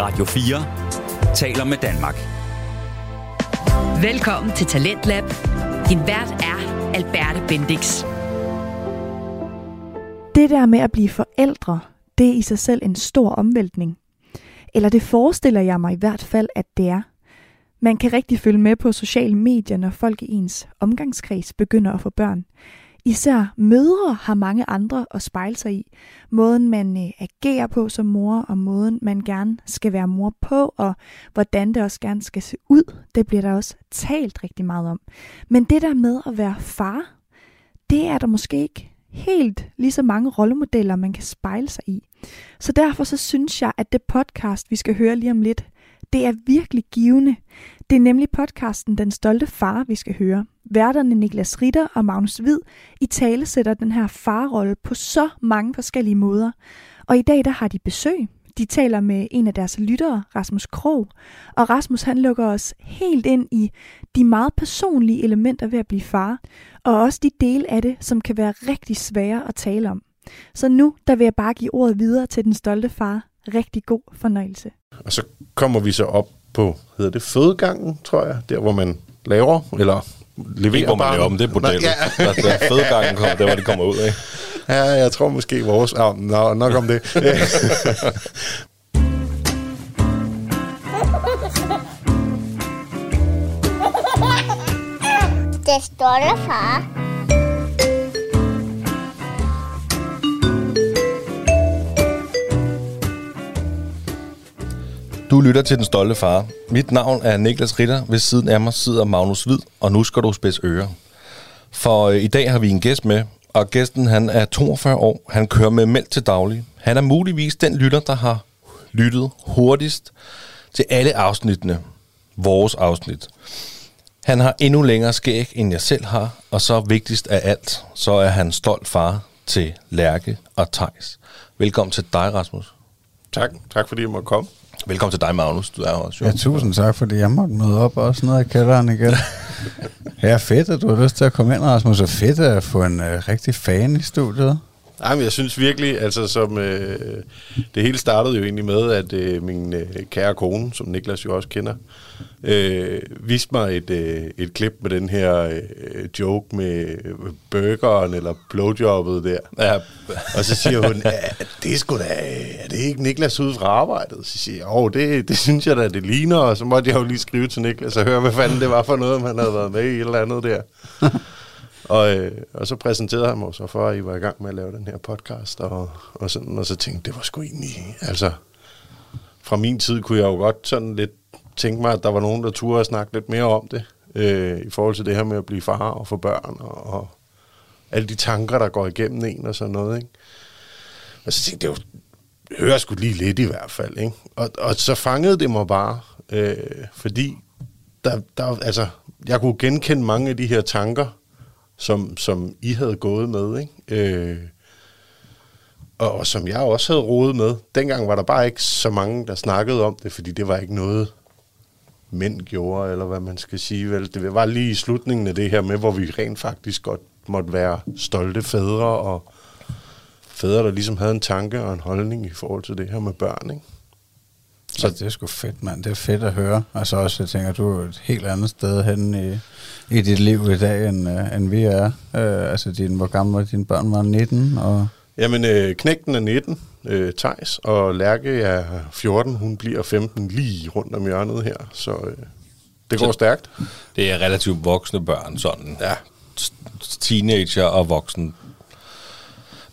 Radio 4 taler med Danmark. Velkommen til Talentlab. Din vært er Alberte Bendix. Det der med at blive forældre, det er i sig selv en stor omvæltning. Eller det forestiller jeg mig i hvert fald, at det er. Man kan rigtig følge med på sociale medier, når folk i ens omgangskreds begynder at få børn. Især mødre har mange andre at spejle sig i. Måden man øh, agerer på som mor, og måden man gerne skal være mor på, og hvordan det også gerne skal se ud, det bliver der også talt rigtig meget om. Men det der med at være far, det er der måske ikke helt lige så mange rollemodeller, man kan spejle sig i. Så derfor så synes jeg, at det podcast, vi skal høre lige om lidt, det er virkelig givende. Det er nemlig podcasten Den Stolte Far, vi skal høre. Værterne Niklas Ritter og Magnus Hvid i tale sætter den her farrolle på så mange forskellige måder. Og i dag der har de besøg. De taler med en af deres lyttere, Rasmus Krog. Og Rasmus han lukker os helt ind i de meget personlige elementer ved at blive far. Og også de dele af det, som kan være rigtig svære at tale om. Så nu der vil jeg bare give ordet videre til den stolte far. Rigtig god fornøjelse. Og så kommer vi så op på, hedder det fødegangen, tror jeg, der hvor man laver, eller leverer Ikke hvor man laver dem, det er bordellet. Ja. Der, der er fødegangen kommer, der hvor de kommer ud af. Ja, jeg tror måske vores... Ja, nå, nok om det. Det stolte far. Du lytter til Den Stolte Far. Mit navn er Niklas Ritter. Ved siden af mig sidder Magnus Hvid, og nu skal du spids øre. For øh, i dag har vi en gæst med, og gæsten han er 42 år. Han kører med mælk til daglig. Han er muligvis den lytter, der har lyttet hurtigst til alle afsnittene. Vores afsnit. Han har endnu længere skæg, end jeg selv har, og så vigtigst af alt, så er han stolt far til Lærke og Tejs. Velkommen til dig, Rasmus. tak, tak fordi jeg måtte komme. Velkommen til dig, Magnus. Du er også, jo. Ja, tusind tak, fordi jeg måtte møde op også nede i kælderen igen. ja, fedt, at du har lyst til at komme ind, Rasmus. Og fedt at få en øh, rigtig fan i studiet. Nej, men jeg synes virkelig, altså som øh, det hele startede jo egentlig med, at øh, min øh, kære kone, som Niklas jo også kender, øh, viste mig et, øh, et klip med den her øh, joke med burgeren eller blowjobbet der. Ja. Og så siger hun, det er sgu da, er det ikke Niklas ude fra arbejdet? Så siger jeg, åh, det, det synes jeg da, det ligner. Og så måtte jeg jo lige skrive til Niklas og høre, hvad fanden det var for noget, man havde været med i et eller andet der. Og, øh, og så præsenterede han mig så for, at I var i gang med at lave den her podcast, og, og, sådan, og så tænkte det var sgu egentlig, altså, fra min tid kunne jeg jo godt sådan lidt tænke mig, at der var nogen, der turde at snakke lidt mere om det, øh, i forhold til det her med at blive far og få børn, og, og alle de tanker, der går igennem en og sådan noget, ikke? Og så tænkte jeg, det jo, hører sgu lige lidt i hvert fald, ikke? Og, og så fangede det mig bare, øh, fordi der, der, altså, jeg kunne genkende mange af de her tanker, som, som I havde gået med, ikke? Øh, og, og som jeg også havde rodet med. Dengang var der bare ikke så mange, der snakkede om det, fordi det var ikke noget, mænd gjorde, eller hvad man skal sige. Vel, det var lige i slutningen af det her med, hvor vi rent faktisk godt måtte være stolte fædre, og fædre, der ligesom havde en tanke og en holdning i forhold til det her med børn, ikke? Så det er sgu fedt, mand. Det er fedt at høre. Og så også, jeg tænker, du er et helt andet sted hen i, i dit liv i dag, end, uh, end vi er. Uh, altså, din, hvor gamle var dine børn? Var 19? Og Jamen, øh, knægten er 19, øh, Tejs, og Lærke er 14. Hun bliver 15 lige rundt om hjørnet her, så øh, det går Så- stærkt. Det er relativt voksne børn, sådan. Ja. Teenager og voksne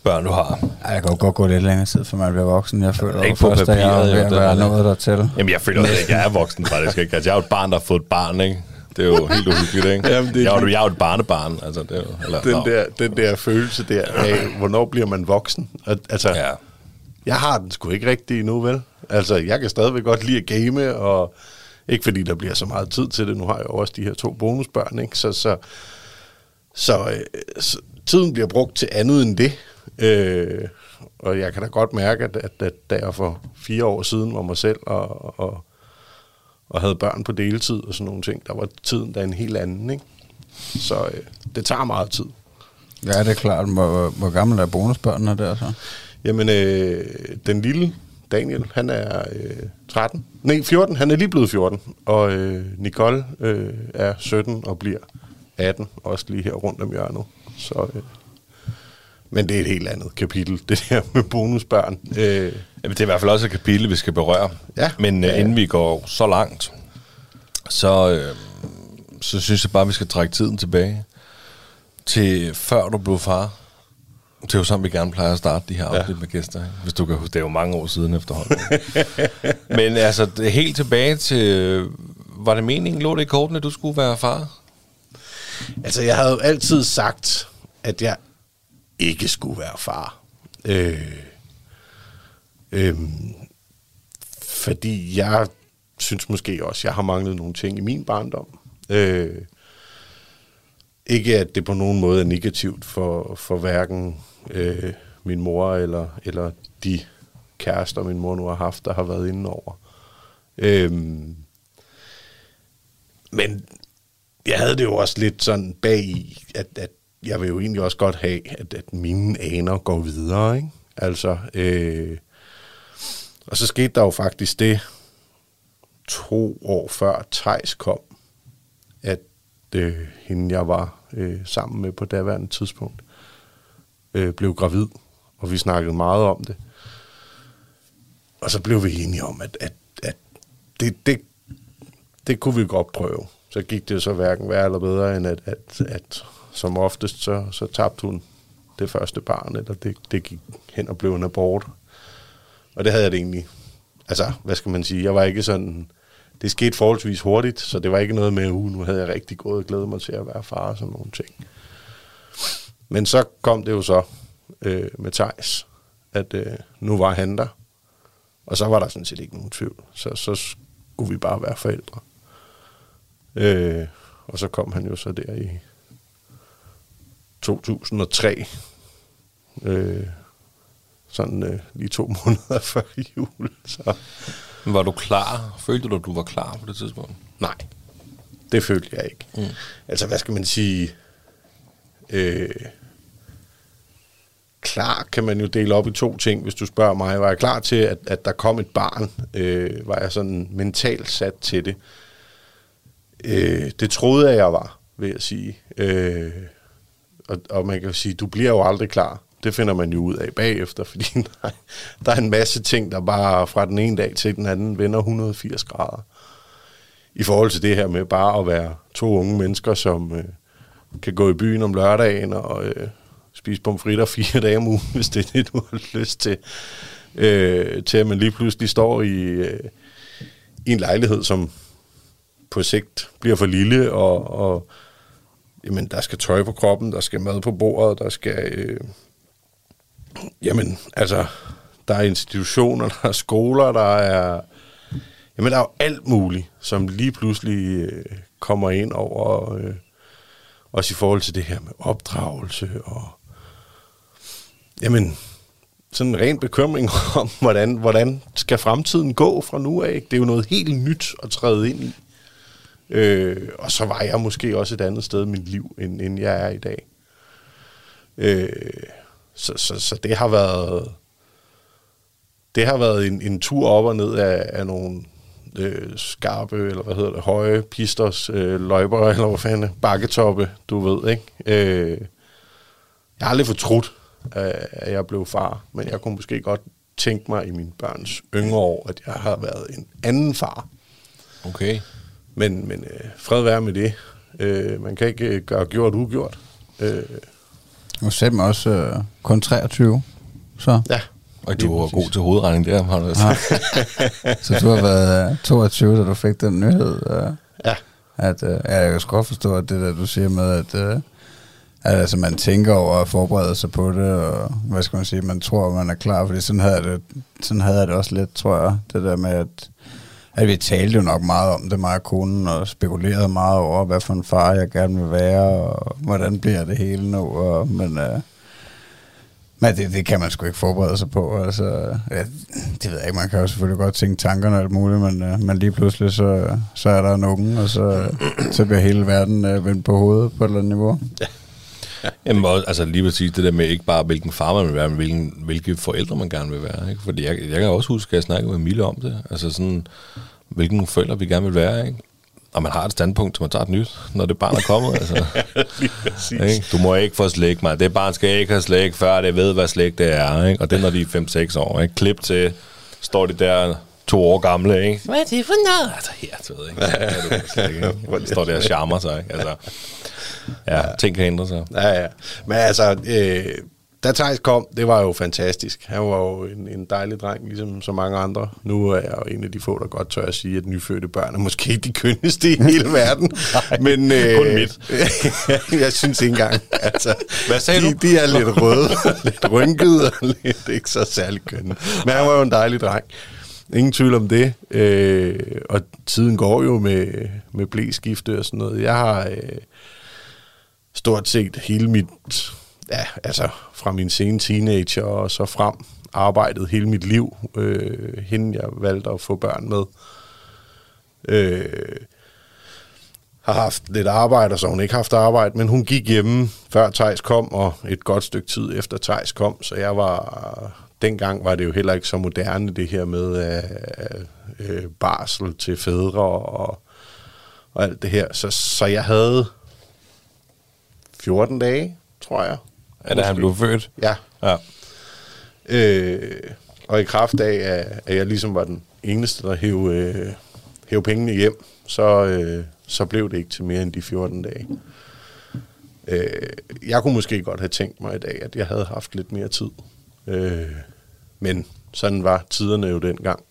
børn, du har. ej, jeg kan godt gå lidt længere tid, for man bliver voksen. Jeg føler Ikke på først, at jeg papiret, er ved jo, at det er være nået dertil. Jamen, jeg føler også, at jeg er voksen, faktisk. Ikke? Altså, jeg er jo et barn, der har fået et barn, ikke? Det er jo helt uhyggeligt, ikke? Jamen, det er jeg, er jo, jeg er jo et barnebarn, altså. Det er jo, eller, Den der, den der følelse der af, hvornår bliver man voksen? Altså, Ja. jeg har den sgu ikke rigtig endnu, vel? Altså, jeg kan stadigvæk godt lide at game, og ikke fordi der bliver så meget tid til det. Nu har jeg jo også de her to bonusbørn, ikke? Så, så, så, øh, så tiden bliver brugt til andet end det. Øh, og jeg kan da godt mærke, at, at, at da jeg for fire år siden var mig selv og, og, og havde børn på deltid og sådan nogle ting, der var tiden da en helt anden, ikke? Så øh, det tager meget tid. Ja, det er klart. Hvor, hvor gammel er bonusbørnene der så? Jamen, øh, den lille Daniel, han er øh, 13. Nej, 14. Han er lige blevet 14. Og øh, Nicole øh, er 17 og bliver 18. Også lige her rundt om hjørnet. Så, øh, men det er et helt andet kapitel, det her med bonusbørn. Øh, Jamen, det er i hvert fald også et kapitel, vi skal berøre. Ja. Men øh, Ja, ja. inden vi går så langt, så, øh, så synes jeg bare, vi skal trække tiden tilbage til før du blev far. Det er jo sådan, vi gerne plejer at starte de her afsnit ja. med gæster. ikke? Hvis du kan huske, det er jo mange år siden efterhånden. Men altså, det helt tilbage til... Var det meningen, lå det i kortene, at du skulle være far? Altså, jeg havde jo altid sagt, at jeg ikke skulle være far. Øh, øh, fordi jeg synes måske også, jeg har manglet nogle ting i min barndom. Øh, ikke at det på nogen måde er negativt for, for hverken øh, min mor eller, eller de kærester, min mor nu har haft, der har været indenover. Øhm, men jeg havde det jo også lidt sådan bag i, at, at jeg vil jo egentlig også godt have, at, at mine aner går videre, ikke? Altså, øh, og så skete der jo faktisk det, to år før Tejs kom, at øh, hende, jeg var øh, sammen med på daværende tidspunkt, øh, blev gravid, og vi snakkede meget om det. Og så blev vi enige om, at, at, at det, det, det kunne vi godt prøve. Så gik det så hverken værre eller bedre, end at, at, at som oftest, så, så tabte hun det første barn, eller det, det gik hen og blev en abort. Og det havde jeg det egentlig, altså, hvad skal man sige, jeg var ikke sådan, det skete forholdsvis hurtigt, så det var ikke noget med, uh, nu havde jeg rigtig gået og glædet mig til at være far og sådan nogle ting. Men så kom det jo så øh, med Tejs, at øh, nu var han der, og så var der sådan set ikke nogen tvivl. Så, så skulle vi bare være forældre. Øh, og så kom han jo så der i 2003. Øh, sådan øh, lige to måneder før jul. Så Var du klar? Følte du, at du var klar på det tidspunkt? nej, det følte jeg ikke. Mm. Altså, hvad skal man sige? Øh, klar kan man jo dele op i to ting, hvis du spørger mig. Var jeg klar til, at, at der kom et barn? Øh, var jeg sådan mentalt sat til det? Øh, det troede jeg, jeg var, vil jeg sige. Øh, og, og man kan jo sige, du bliver jo aldrig klar. Det finder man jo ud af bagefter, fordi der, der er en masse ting, der bare fra den ene dag til den anden vender 180 grader. I forhold til det her med bare at være to unge mennesker, som øh, kan gå i byen om lørdagen og øh, spise pomfritter fire dage om ugen, hvis det er det, du har lyst til. Øh, til at man lige pludselig står i, øh, i en lejlighed, som på sigt bliver for lille, og, og jamen, der skal tøj på kroppen, der skal mad på bordet, der skal... Øh, jamen, altså, der er institutioner, der er skoler, der er... Jamen, der er jo alt muligt, som lige pludselig øh, kommer ind over... Øh, også i forhold til det her med opdragelse og... Jamen, sådan en ren bekymring om, hvordan, hvordan skal fremtiden gå fra nu af. Det er jo noget helt nyt at træde ind i. Øh, og så var jeg måske også et andet sted i mit liv, end, end jeg er i dag. Øh, så, så, så det har været det har været en, en tur op og ned af, af nogle øh, skarpe, eller hvad hedder det, høje pisters, øh, løjper, eller hvad fanden, bakketoppe, du ved, ikke? Øh, jeg har aldrig fortrudt, at jeg blev far, men jeg kunne måske godt tænke mig i mine børns yngre år, at jeg har været en anden far. Okay. Men, men øh, fred være med det. Øh, man kan ikke øh, gøre gjort ugjort. Øh, Nu ser man også øh, kun 23, så. ja. Og du var god til hovedregning der, har du Ja. så du har været øh, 22, da du fik den nyhed. Øh, Ja. at, øh, ja, jeg kan sgu godt forstå, at det der, du siger med, at, øh, at altså, man tænker over at forberede sig på det, og hvad skal man sige, man tror, man er klar, fordi sådan havde, det, sådan havde jeg det også lidt, tror jeg, det der med, at, at vi talte jo nok meget om det, mig og konen, og spekulerede meget over, hvad for en far jeg gerne vil være, og hvordan bliver det hele nu, og, men... Øh, men det, det kan man sgu ikke forberede sig på. Altså, ja, det ved jeg ikke, man kan jo selvfølgelig godt tænke tankerne og alt muligt, men, øh, men lige pludselig så, så er der en unge, og så, så bliver hele verden øh, vendt på hovedet på et eller andet niveau. Jamen, også, altså lige præcis det der med ikke bare, hvilken far man vil være, men hvilken, hvilke forældre man gerne vil være. Ikke? Fordi jeg, jeg kan også huske, at jeg snakkede med Mille om det. Altså sådan, hvilken forældre vi gerne vil være. Ikke? Og man har et standpunkt, til man tager et nyt, når det barn er kommet. Altså. Ikke? Du må ikke få slæk, mig. Det barn skal ikke have slæk, før det ved, hvad slæk det er. Ikke? Og det er, når de er 5-6 år. Ikke? Klip til, står de der to år gamle, ikke? Hvad er det for noget? Altså, her, du ved ikke. Ja, det er slet ikke? Står der og charmer sig, ikke? Altså, ja, ting kan ændre sig. Ja, ja. Men altså, øh, da Thijs kom, det var jo fantastisk. Han var jo en, en dejlig dreng, ligesom så mange andre. Nu er jeg jo en af de få, der godt tør at sige, at nyfødte børn er måske ikke de kønneste i hele verden. Men øh, kun mit. jeg synes ikke engang. Altså, Hvad sagde de, du? De er lidt røde, lidt rynkede og lidt ikke så særlig kønne. Men han var jo en dejlig dreng. Ingen tvivl om det. Øh, og tiden går jo med, med blæskifte og sådan noget. Jeg har... Øh, stort set hele mit, ja, altså fra min sene teenager og så frem, arbejdet hele mit liv, øh, hende jeg valgte at få børn med. Øh, har haft lidt arbejde, og så hun ikke haft arbejde, men hun gik hjemme, før Tejs kom, og et godt stykke tid efter Tejs kom, så jeg var, dengang var det jo heller ikke så moderne, det her med uh, uh, barsel til fædre og, og alt det her. Så, så jeg havde 14 dage, tror jeg. Ja, da han blev født. Ja. Ja. Øh, og i kraft af, at- at jeg ligesom var den eneste, der hæv, øh, hæv pengene hjem, så, øh, så blev det ikke til mere end de 14 dage. Øh, jeg kunne måske godt have tænkt mig i dag, at jeg havde haft lidt mere tid. Øh, men sådan var tiderne jo dengang.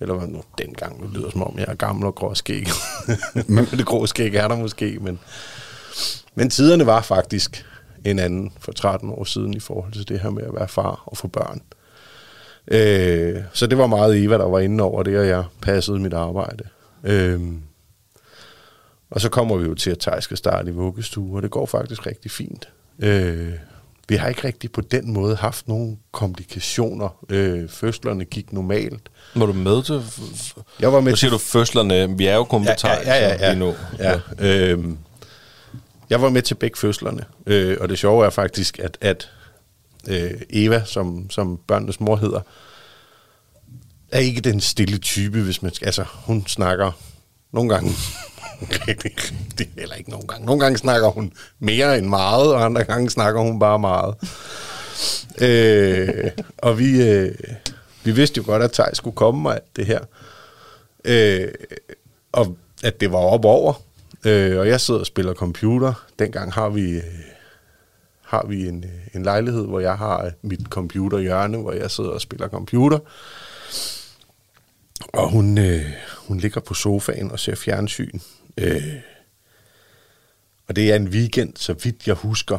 Eller hvad nu dengang, det lyder som om, jeg er gammel og grå skæg. men det grå skæg er der måske, men... Men tiderne var faktisk en anden for 13 år siden i forhold til det her med at være far og få børn. Øh, så det var meget Eva, der var inde over det, og jeg passede mit arbejde. Øh, og så kommer vi jo til, at Thaj skal starte i vuggestue, og det går faktisk rigtig fint. Øh, vi har ikke rigtig på den måde haft nogle komplikationer. Øh, fødslerne gik normalt. Var du med til... Jeg var med Nu siger du fødslerne. Vi er jo kun på ja, ja, ja, ja, lige nu. Ja. Øhm, jeg var med til begge fødslerne, øh, og det sjove er faktisk, at, at øh, Eva, som, som børnenes mor hedder, er ikke den stille type, hvis man skal... Altså, hun snakker nogle gange rigtig, rigtig, eller ikke nogen gange. Nogle gange snakker hun mere end meget, og andre gange snakker hun bare meget. øh, og vi, øh, vi vidste jo godt, at Tej skulle komme og alt det her. Øh, og at det var op over. Øh, og jeg sidder og spiller computer. Dengang har vi, øh, har vi en, øh, en lejlighed, hvor jeg har øh, mit computerhjørne, hvor jeg sidder og spiller computer. Og hun, øh, hun ligger på sofaen og ser fjernsyn. Øh, og det er en weekend, så vidt jeg husker.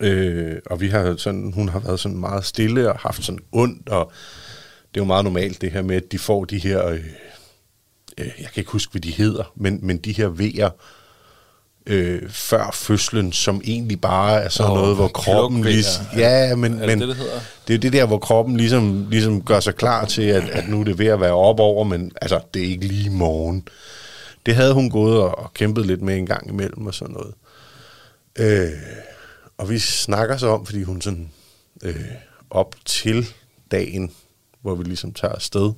Øh, og vi har sådan, hun har været sådan meget stille og haft sådan ondt, og det er jo meget normalt det her med, at de får de her, øh, øh, jeg kan ikke huske, hvad de hedder, men, men de her vejer øh, før fødslen, som egentlig bare er sådan oh, noget, hvor kroppen ligesom... Ja, men, Er det men det, det hedder? det er det der, hvor kroppen ligesom, ligesom gør sig klar til, at, at nu er det ved at være op over, men altså, det er ikke lige morgen. Det havde hun gået og, og kæmpet lidt med en gang imellem og sådan noget. Øh, og vi snakker så om, fordi hun sådan øh, op til dagen, hvor vi ligesom tager afsted,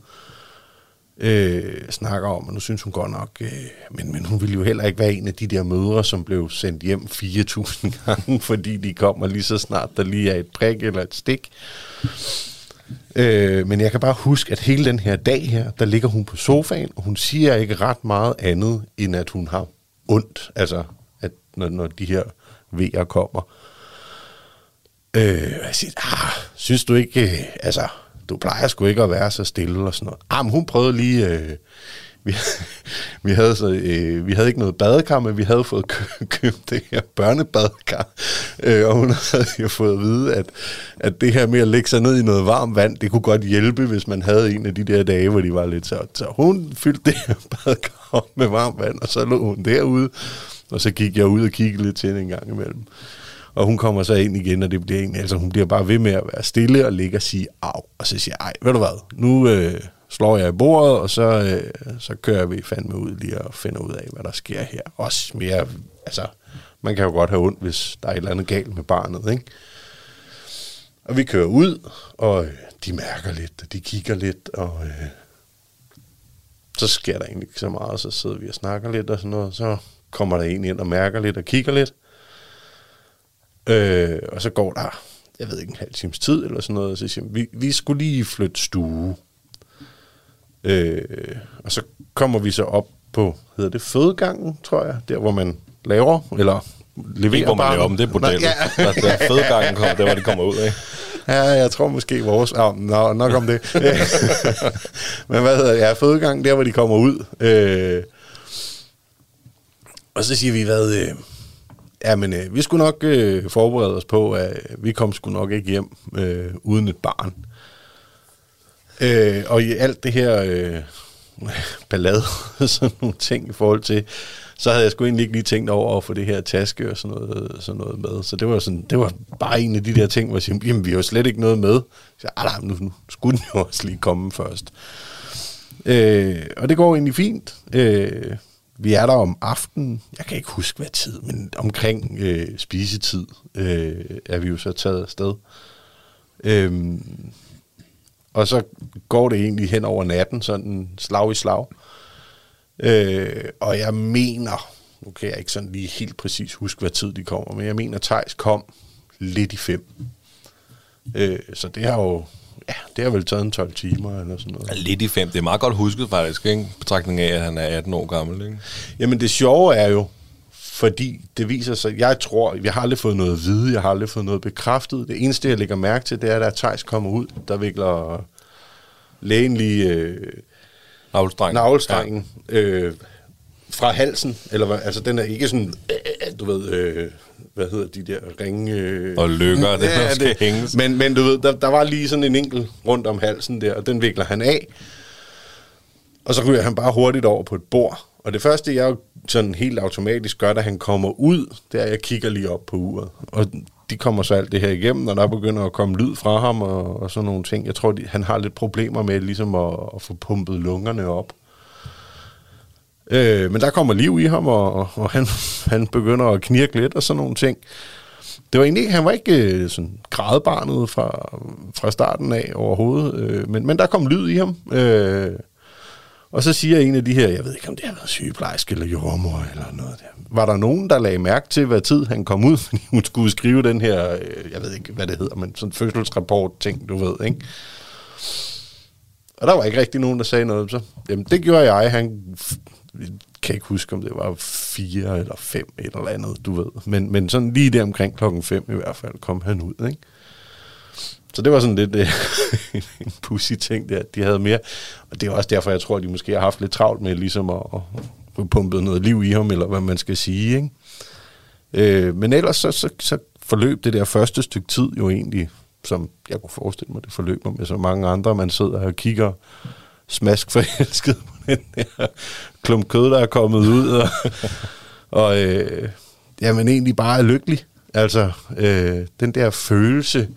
øh, snakker om, og nu synes hun godt nok, øh, men, men hun ville jo heller ikke være en af de der mødre, som blev sendt hjem 4.000 gange, fordi de kommer lige så snart, der lige er et prik eller et stik. Øh, men jeg kan bare huske, at hele den her dag her, der ligger hun på sofaen, og hun siger ikke ret meget andet, end at hun har ondt, altså at når, når de her vejer kommer. Øh, jeg siger, ah, synes du ikke, øh, altså, du plejer sgu ikke at være så stille og sådan noget. Ah, men hun prøvede lige, øh, vi, vi, havde så, øh, vi havde ikke noget badekar, men vi havde fået kø- købt det her børnebadekar, øh, og hun havde jo fået at vide, at, at det her med at lægge sig ned i noget varmt vand, det kunne godt hjælpe, hvis man havde en af de der dage, hvor de var lidt så. Så hun fyldte det her badekar med varmt vand, og så lå hun derude, og så gik jeg ud og kiggede lidt til hende en gang imellem. Og hun kommer så ind igen, og det bliver egentlig, altså hun bliver bare ved med at være stille og ligge og sige af. Og så siger jeg, ej, ved du hvad, nu øh, slår jeg i bordet, og så, øh, så kører vi fandme ud lige og finder ud af, hvad der sker her. Også mere, altså Man kan jo godt have ondt, hvis der er et eller andet galt med barnet, ikke? Og vi kører ud, og øh, de mærker lidt, og de kigger lidt, og øh, så sker der egentlig ikke så meget. Så sidder vi og snakker lidt og sådan noget, så kommer der en ind og mærker lidt og kigger lidt. Øh, og så går der, jeg ved ikke, en halv times tid eller sådan noget, og så siger vi, vi skulle lige flytte stue. Øh, og så kommer vi så op på, hedder det fødegangen, tror jeg, der hvor man laver, eller leverer Ikke hvor man laver om, det er bordellet. Ja. Der er fødegangen, kommer, der hvor de kommer ud af. Ja, jeg tror måske vores... Oh, no, nok om det. Men hvad hedder det? Ja, fødegang, der hvor de kommer ud. Øh, og så siger vi, hvad... Øh, ja, men øh, vi skulle nok øh, forberede os på, at vi kom sgu nok ikke hjem øh, uden et barn. Øh, og i alt det her øh, ballade, sådan nogle ting i forhold til, så havde jeg sgu egentlig ikke lige tænkt over at få det her taske og sådan noget, sådan noget med. Så det var, sådan, det var bare en af de der ting, hvor jeg siger, jamen vi har jo slet ikke noget med. Så jeg, nej, nu, nu skulle den jo også lige komme først. Øh, og det går egentlig fint. Øh, vi er der om aftenen, jeg kan ikke huske hvad tid, men omkring øh, spisetid øh, er vi jo så taget afsted. Øh, og så går det egentlig hen over natten, sådan slag i slag. Øh, og jeg mener, nu kan jeg ikke sådan lige helt præcis huske, hvad tid de kommer, men jeg mener, Tejs kom lidt i fem. Øh, så det har jo, ja, det har vel taget en 12 timer eller sådan noget. Lidt i fem. Det er meget godt husket faktisk, ikke? Betragtning af, at han er 18 år gammel, ikke? Jamen det sjove er jo, fordi det viser sig, jeg tror, jeg har aldrig fået noget at vide, jeg har aldrig fået noget bekræftet. Det eneste, jeg lægger mærke til, det er, at da Thijs kommer ud, der vikler lægen lige øh, Navlestrengen. navlestrengen øh, fra halsen, eller hvad, altså den er ikke sådan, øh, du ved, øh, hvad hedder de der ringe... Øh, Og lykker, det, der skal hænges. Men, men du ved, der, der var lige sådan en enkelt rundt om halsen der, og den vikler han af. Og så ryger han bare hurtigt over på et bord. Og det første, jeg sådan helt automatisk gør, da han kommer ud, det er, at jeg kigger lige op på uret. Og de kommer så alt det her igennem, og der begynder at komme lyd fra ham og, og sådan nogle ting. Jeg tror, de, han har lidt problemer med ligesom at, at få pumpet lungerne op. Øh, men der kommer liv i ham, og, og han, han begynder at knirke lidt og sådan nogle ting. Det var egentlig ikke, han var ikke øh, sådan grædbarnet fra, fra starten af overhovedet, øh, men, men der kom lyd i ham. Øh, og så siger en af de her, jeg ved ikke om det har været sygeplejerske eller jordmor eller noget der. Var der nogen, der lagde mærke til, hvad tid han kom ud, fordi hun skulle skrive den her, øh, jeg ved ikke, hvad det hedder, men sådan fødselsrapport ting, du ved, ikke? Og der var ikke rigtig nogen, der sagde noget. Så, jamen, det gjorde jeg. Han jeg kan ikke huske, om det var fire eller fem eller andet, du ved. Men, men sådan lige der omkring klokken fem i hvert fald kom han ud, ikke? Så det var sådan lidt øh, en pussy ting der, de havde mere. Og det er også derfor, jeg tror, de måske har haft lidt travlt med ligesom at, at få pumpet noget liv i ham, eller hvad man skal sige, ikke? Øh, men ellers så, så, så forløb det der første stykke tid jo egentlig, som jeg kunne forestille mig, det forløber med så mange andre. Man sidder og kigger smask forelsket på den der klump kød, der er kommet ud, og, og øh, jamen egentlig bare er lykkelig. Altså, øh, den der følelse,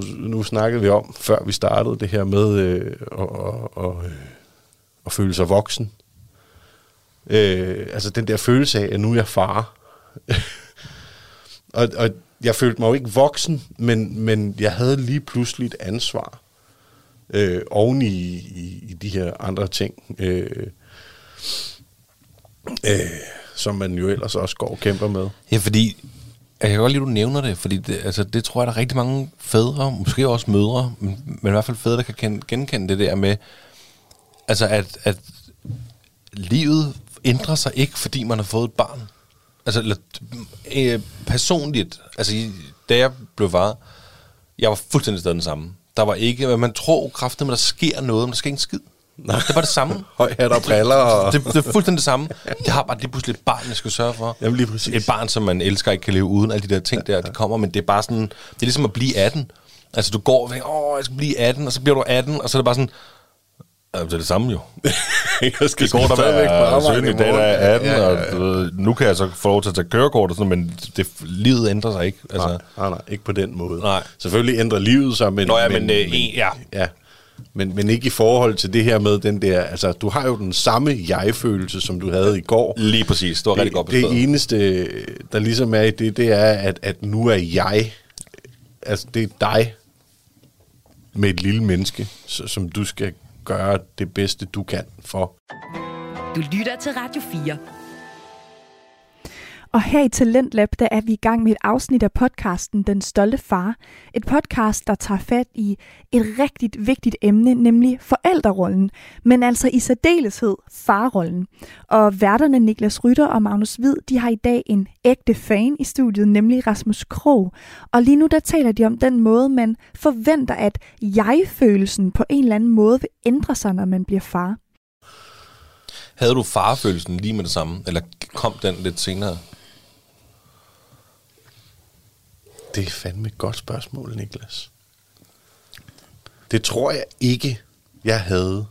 nu, nu snakkede vi om, før vi startede det her med øh, at, at, og, øh, at føle sig voksen. Øh, altså den der følelse af, at nu er jeg far. og, og jeg følte mig jo ikke voksen, men, men jeg havde lige pludselig et ansvar øh, oven i, i, i de her andre ting, øh, øh, som man jo ellers også går og kæmper med. Ja, fordi jeg kan godt lide, at du nævner det, fordi det, altså, det tror jeg, der er rigtig mange fædre, måske også mødre, men, men i hvert fald fædre, der kan genkende det der med, altså at, at livet ændrer sig ikke, fordi man har fået et barn. Altså, eller, øh, personligt, altså, da jeg blev var, jeg var fuldstændig stadig den samme. Der var ikke, man tror kraftigt, at der sker noget, men der sker ikke en skid. Nej. Det var det samme. Høj hat og briller. Og... Det, det er fuldstændig det samme. Jeg har bare lige pludselig et barn, jeg skal sørge for. Jamen lige præcis. Et barn, som man elsker, ikke kan leve uden alle de der ting der, de kommer, men det er bare sådan, det er ligesom at blive 18. Altså du går og tænker, åh, jeg skal blive 18, og så bliver du 18, og så er det bare sådan, "Ja, det er det samme jo. jeg skal I går der arbejde 17 i dag, der er 18, Ja, ja, ja. og ved, nu kan jeg så få lov til at tage kørekort og sådan men det, livet ændrer sig ikke. Altså, Nej, nej, nej, ikke på den måde. Nej. Selvfølgelig ændrer livet sig, men... Nå ja, men, øh, en- ja. ja. Men, men ikke i forhold til det her med den der, altså du har jo den samme jeg-følelse, som du havde i går. Lige præcis. Det var rigtig godt det, beskrevet. det eneste, der ligesom er i det, det er, at, at nu er jeg, altså det er dig med et lille menneske, så, som du skal gøre det bedste, du kan for. Du lytter til Radio 4. Og her i Talentlab, der er vi i gang med et afsnit af podcasten Den Stolte Far. Et podcast, der tager fat i et rigtig vigtigt emne, nemlig forældrerollen, men altså i særdeleshed farrollen. Og værterne Niklas Rytter og Magnus Hvid, de har i dag en ægte fan i studiet, nemlig Rasmus Krog. Og lige nu der taler de om den måde, man forventer, at jeg-følelsen på en eller anden måde vil ændre sig, når man bliver far. Havde du farfølelsen lige med det samme, eller kom den lidt senere? Det er fandme et godt spørgsmål, Niklas. Det tror jeg ikke, jeg havde.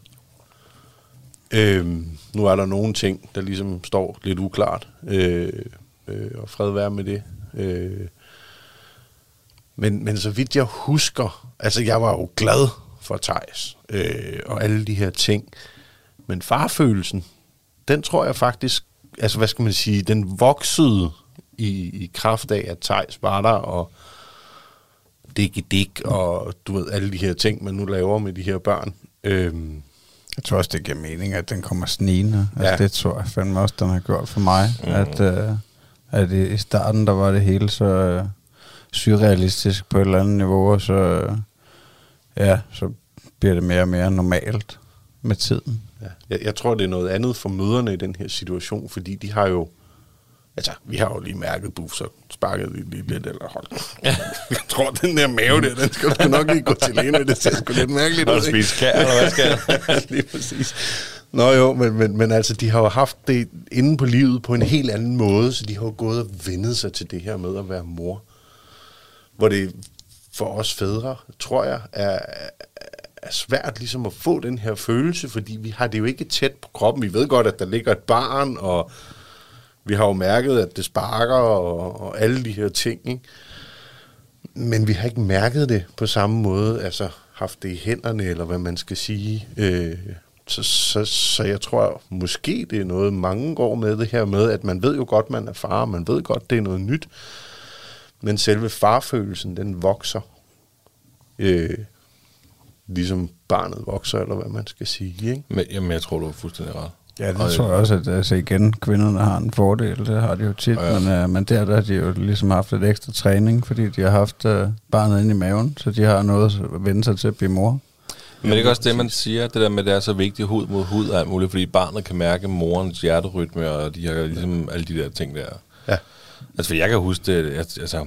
Øhm, nu er der nogle ting, der ligesom står lidt uklart, øh, øh, og fred være med det. Øh, men, men så vidt jeg husker, altså jeg var jo glad for Thijs øh, og alle de her ting. Men farfølelsen, den tror jeg faktisk, altså hvad skal man sige, den voksede i, i kraft af, at Thijs var der, og dik dik, og du ved, alle de her ting, man nu laver med de her børn. Øhm, Jeg tror også, det giver mening, at den kommer snigende. Altså, Ja. Det tror jeg fandme også, den har gjort for mig. Mm. At, øh, at i i starten, der var det hele så øh, surrealistisk på et eller andet niveau, og så, øh, ja, så bliver det mere og mere normalt med tiden. ja. jeg, jeg tror, det er noget andet for møderne i den her situation, fordi de har jo, altså, vi har jo lige mærket buff, så sparket vi lige lidt, eller hold. jeg tror, den der mave der, den skal du nok lige gå til lægen med, det ser sgu lidt mærkeligt ud, spist kær, eller hvad skal? Lige præcis. Nå jo, men, men, men altså, de har jo haft det inde på livet på en helt anden måde, så de har jo gået og vendet sig til det her med at være mor. Hvor det for os fædre, tror jeg, er, er svært ligesom at få den her følelse, fordi vi har det jo ikke tæt på kroppen. Vi ved godt, at der ligger et barn, og vi har jo mærket, at det sparker, og, og alle de her ting, ikke? Men vi har ikke mærket det på samme måde, altså haft det i hænderne, eller hvad man skal sige. Øh, så, så, så jeg tror måske, det er noget, mange går med det her med, at man ved jo godt, man er far, man ved godt, det er noget nyt. Men selve farfølelsen, den vokser. Øh, ligesom barnet vokser, eller hvad man skal sige. Ikke? Men, jamen, jeg tror, du er fuldstændig ret. Ja, det Og, tror jeg også, at altså igen, kvinderne har en fordel, det har de jo tit, Ja. Men, uh, men der, der har de jo ligesom haft lidt ekstra træning, fordi de har haft uh, barnet inde i maven, så de har noget at vende sig til at blive mor. Men det er ikke også det, man siger, det der med, at det er så vigtigt hud mod hud og alt muligt, fordi barnet kan mærke morens hjerterytme og de her, ligesom alle de der ting der. Ja. Altså, for jeg kan huske det, altså,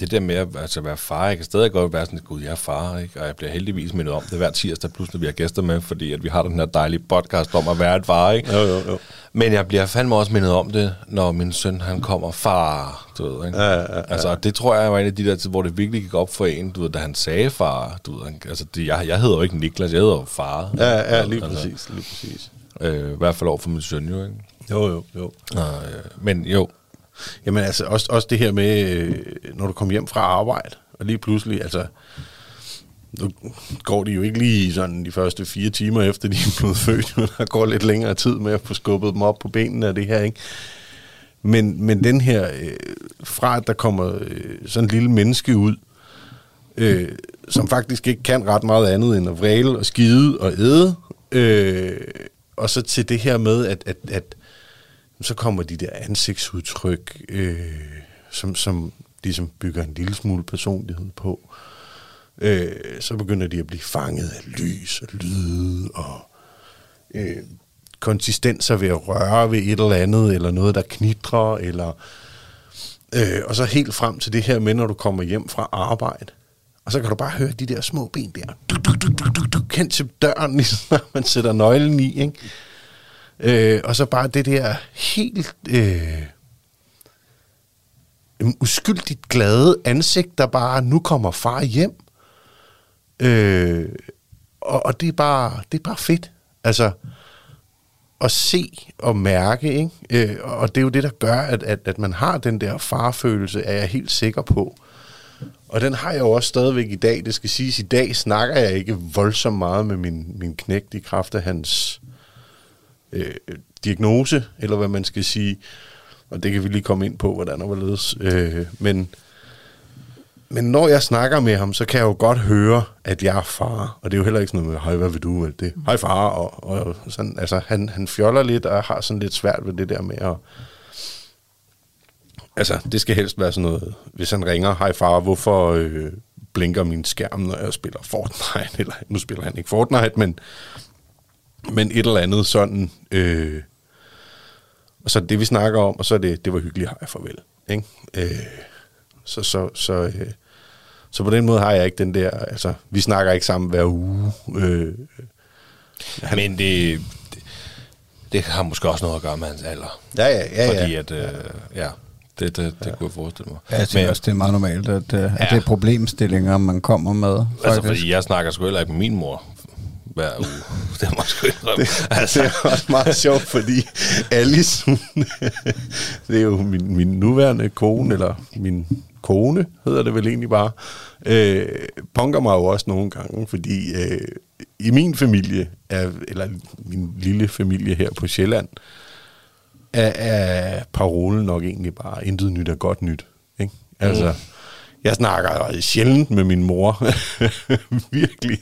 det der med at altså, være far, jeg kan stadig godt være sådan, gud, jeg er far, ikke? og jeg bliver heldigvis mindet om det hver tirsdag, plus når vi har gæster med, fordi at vi har den her dejlige podcast om at være et far, ikke? Jo, jo, jo. Men jeg bliver fandme også mindet om det, når min søn, han kommer, far, du ved, ikke? Ja, ja, ja. Altså, det tror jeg var en af de der, hvor det virkelig gik op for en, du ved, da han sagde far, du ved, altså, det, jeg, jeg hedder jo ikke Niklas, jeg hedder jo far. Ja, ja, lige Altså, præcis, lige præcis. Øh, I hvert fald over for min søn, jo, ikke? Jo, jo, jo. Øh, men jo, Jamen altså, også, også det her med, øh, når du kommer hjem fra arbejde, og lige pludselig, altså, nu går de jo ikke lige sådan de første fire timer efter, de er blevet født, men der går lidt længere tid med at få skubbet dem op på benene af det her, ikke? Men, men den her, øh, fra at der kommer øh, sådan en lille menneske ud, øh, som faktisk ikke kan ret meget andet end at vræle og skide og æde, øh, og så til det her med, at, at, at så kommer de der ansigtsudtryk, øh, som, som ligesom bygger en lille smule personlighed på. Øh, så begynder de at blive fanget af lys og lyde og øh, konsistenser ved at røre ved et eller andet, eller noget, der knitrer, eller øh, og så helt frem til det her med, når du kommer hjem fra arbejde. Og så kan du bare høre de der små ben der. Du, du, du, du, du, du, kendt til døren, ligesom når man sætter nøglen i, ikke? Øh, og så bare det der helt øh, uskyldigt glade ansigt, der bare, nu kommer far hjem. Øh, og, og det er bare det er bare fedt. Altså, at se og mærke, ikke? Øh, og det er jo det, der gør, at, at, at man har den der farfølelse, er jeg helt sikker på. Og den har jeg jo også stadigvæk i dag. Det skal siges, i dag snakker jeg ikke voldsomt meget med min, min knægt i kraft af hans øh, diagnose, eller hvad man skal sige. Og det kan vi lige komme ind på, hvordan og hvorledes. Øh, men, men når jeg snakker med ham, så kan jeg jo godt høre, at jeg er far. Og det er jo heller ikke sådan noget med, hej, hvad vil du? Eller det, hej far. Og, og sådan, altså, han, han fjoller lidt, og har sådan lidt svært ved det der med at... Altså, det skal helst være sådan noget, hvis han ringer, hej far, hvorfor øh, blinker min skærm, når jeg spiller Fortnite? Eller, nu spiller han ikke Fortnite, men, men et eller andet sådan... Øh, og så det, vi snakker om, og så er det, det var hyggeligt, hej farvel. Ikke? Øh, så, så, så, øh, så på den måde har jeg ikke den der, altså, vi snakker ikke sammen hver uge. Øh, Han, Men det, det, det har måske også noget at gøre med hans alder. ja, ja, ja, ja. Fordi at, øh, ja, det, det, det ja. kunne jeg forestille mig. Ja, jeg synes Men- også, det er meget normalt, at, øh, at Ja. det er problemstillinger, man kommer med. Altså, faktisk. fordi jeg snakker sgu heller ikke med min mor hver uge. det må jeg sgu. Det, altså, det er også meget sjovt, fordi Alice, hun, det er jo min, min nuværende kone, eller min kone, hedder det vel egentlig bare, øh, punker mig jo også nogle gange, fordi øh, i min familie, er, eller min lille familie her på Sjælland, er, er parolen nok egentlig bare, intet nyt er godt nyt. Ikke? Altså, jeg snakker sjældent med min mor. Virkelig.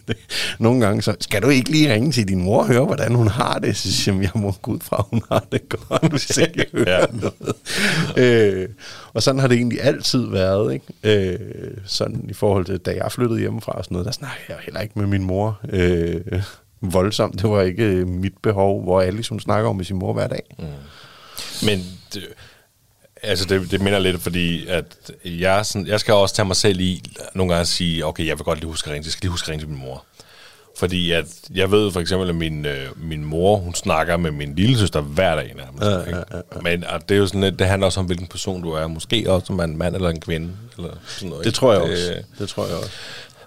Nogle gange så, skal du ikke lige ringe til din mor og høre, hvordan hun har det? Så siger jeg, jeg må gå ud fra, hun har det godt, hvis jeg høre Ja. noget. Øh, og sådan har det egentlig altid været. Ikke? Øh, sådan i forhold til, da jeg flyttede hjemmefra og sådan noget, der snakker jeg heller ikke med min mor. Øh, voldsomt. Det var ikke øh, mit behov, hvor Alice hun snakker om med sin mor hver dag. Mm. Men det, altså det, det minder lidt, fordi at jeg, sådan, jeg skal også tage mig selv i nogle gange at sige, okay, jeg vil godt lige huske at ringe, jeg skal lige huske at ringe til min mor. Fordi at jeg ved for eksempel, at min, øh, min mor, hun snakker med min lille søster hver dag nærmest. Ja, ja, ja, ja. Men at det er jo sådan lidt, det handler også om, hvilken person du er. Måske også om man er en mand eller en kvinde. Eller sådan noget, Det ikke? tror jeg også. Det tror jeg også.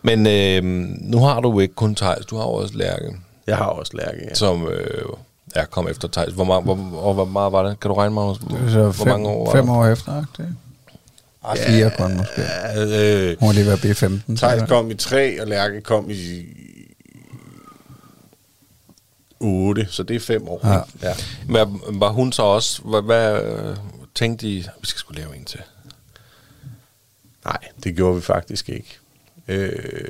Men øh, nu har du ikke kun Thijs, du har også Lærke, Jeg har også lærke, ja. som øh, er kommet efter Thijs. Hvor, meget, hvor, og hvor meget var det? Kan du regne, Magnus? Det så hvor fem, mange år fem det? år efter, ikke? Ah, fire kun måske. Ja, øh, Hun var lige ved at blive 15. Thijs kom i 3, og Lærke kom i 8, så det er 5 år. Ja. Ja. Ja. Men var hun så også, hvad, hvad øh, tænkte I, vi skal skulle lave en til? Nej, det gjorde vi faktisk ikke. Øh,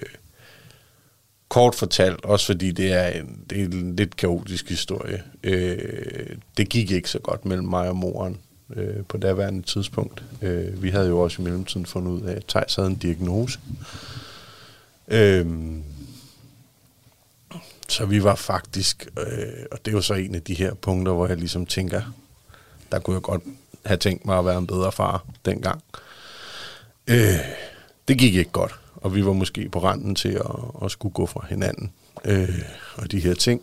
kort fortalt, også fordi det er en, det er en lidt kaotisk historie. Øh, det gik ikke så godt mellem mig og moren øh, på daværende tidspunkt. Øh, vi havde jo også i mellemtiden fundet ud af, at Thijs havde en diagnose. Øh, så vi var faktisk, øh, og det er jo så en af de her punkter, hvor jeg ligesom tænker, der kunne jeg godt have tænkt mig at være en bedre far dengang. Øh, det gik ikke godt, og vi var måske på randen til at, at skulle gå fra hinanden øh, og de her ting.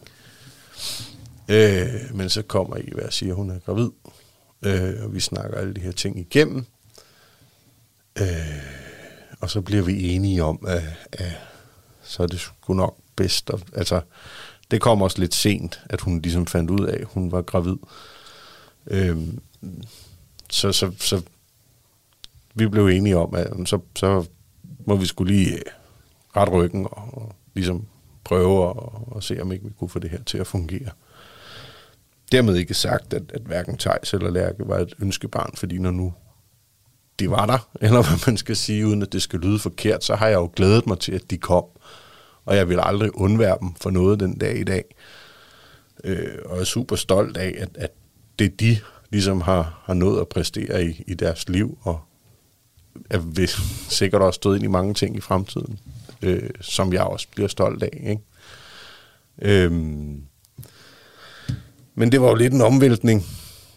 Øh, men så kommer I og siger, at hun er gravid, øh, og vi snakker alle de her ting igennem. Øh, og så bliver vi enige om, at, at så er det sgu nok bedst. At, altså, det kom også lidt sent, at hun ligesom fandt ud af, at hun var gravid. Øh, så, så, så vi blev enige om, at så, så hvor vi skulle lige øh, ret ryggen og, og ligesom prøve at, og se, om ikke vi kunne få det her til at fungere. Dermed ikke sagt, at, at hverken Tejs eller Lærke var et ønskebarn, fordi når nu de var der, eller hvad man skal sige, uden at det skal lyde forkert, så har jeg jo glædet mig til, at de kom. Og jeg vil aldrig undvære dem for noget den dag i dag. Øh, og er super stolt af, at, at det de ligesom har, har nået at præstere i, i deres liv, og er vil sikkert også stået ind i mange ting i fremtiden, øh, som jeg også bliver stolt af. Ikke? Øhm, men det var jo lidt en omvæltning,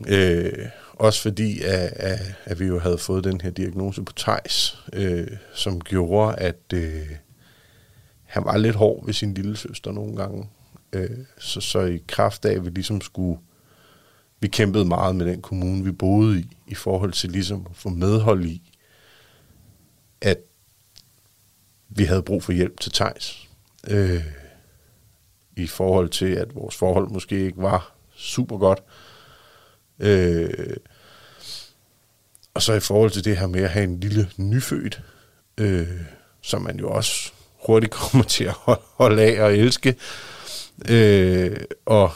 øh, også fordi, at, at, at vi jo havde fået den her diagnose på Tejs, øh, som gjorde, at øh, han var lidt hård ved sin lille søster nogle gange. Øh, så, så i kraft af, at vi ligesom skulle vi kæmpede meget med den kommune, vi boede i, i forhold til ligesom at få medhold i, at vi havde brug for hjælp til Tejs. Øh, I forhold til, at vores forhold måske ikke var super godt. Øh, og så i forhold til det her med at have en lille nyfødt, øh, som man jo også hurtigt kommer til at holde, af og elske. Øh, og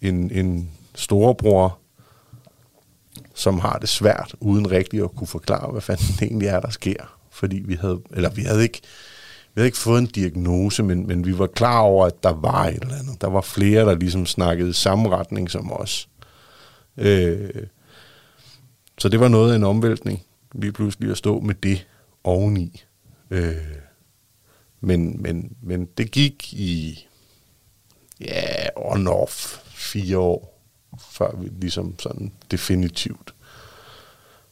en, en storebror, som har det svært, uden rigtigt at kunne forklare, hvad fanden egentlig er, der sker. Fordi vi havde, eller vi havde ikke, vi havde ikke fået en diagnose, men, men vi var klar over, at der var et eller andet. Der var flere, der ligesom snakkede i samme retning som os. Øh, så det var noget af en omvæltning, lige pludselig at stå med det oveni. Øh, men, men, men det gik i, ja, on-off fire år, før vi ligesom sådan definitivt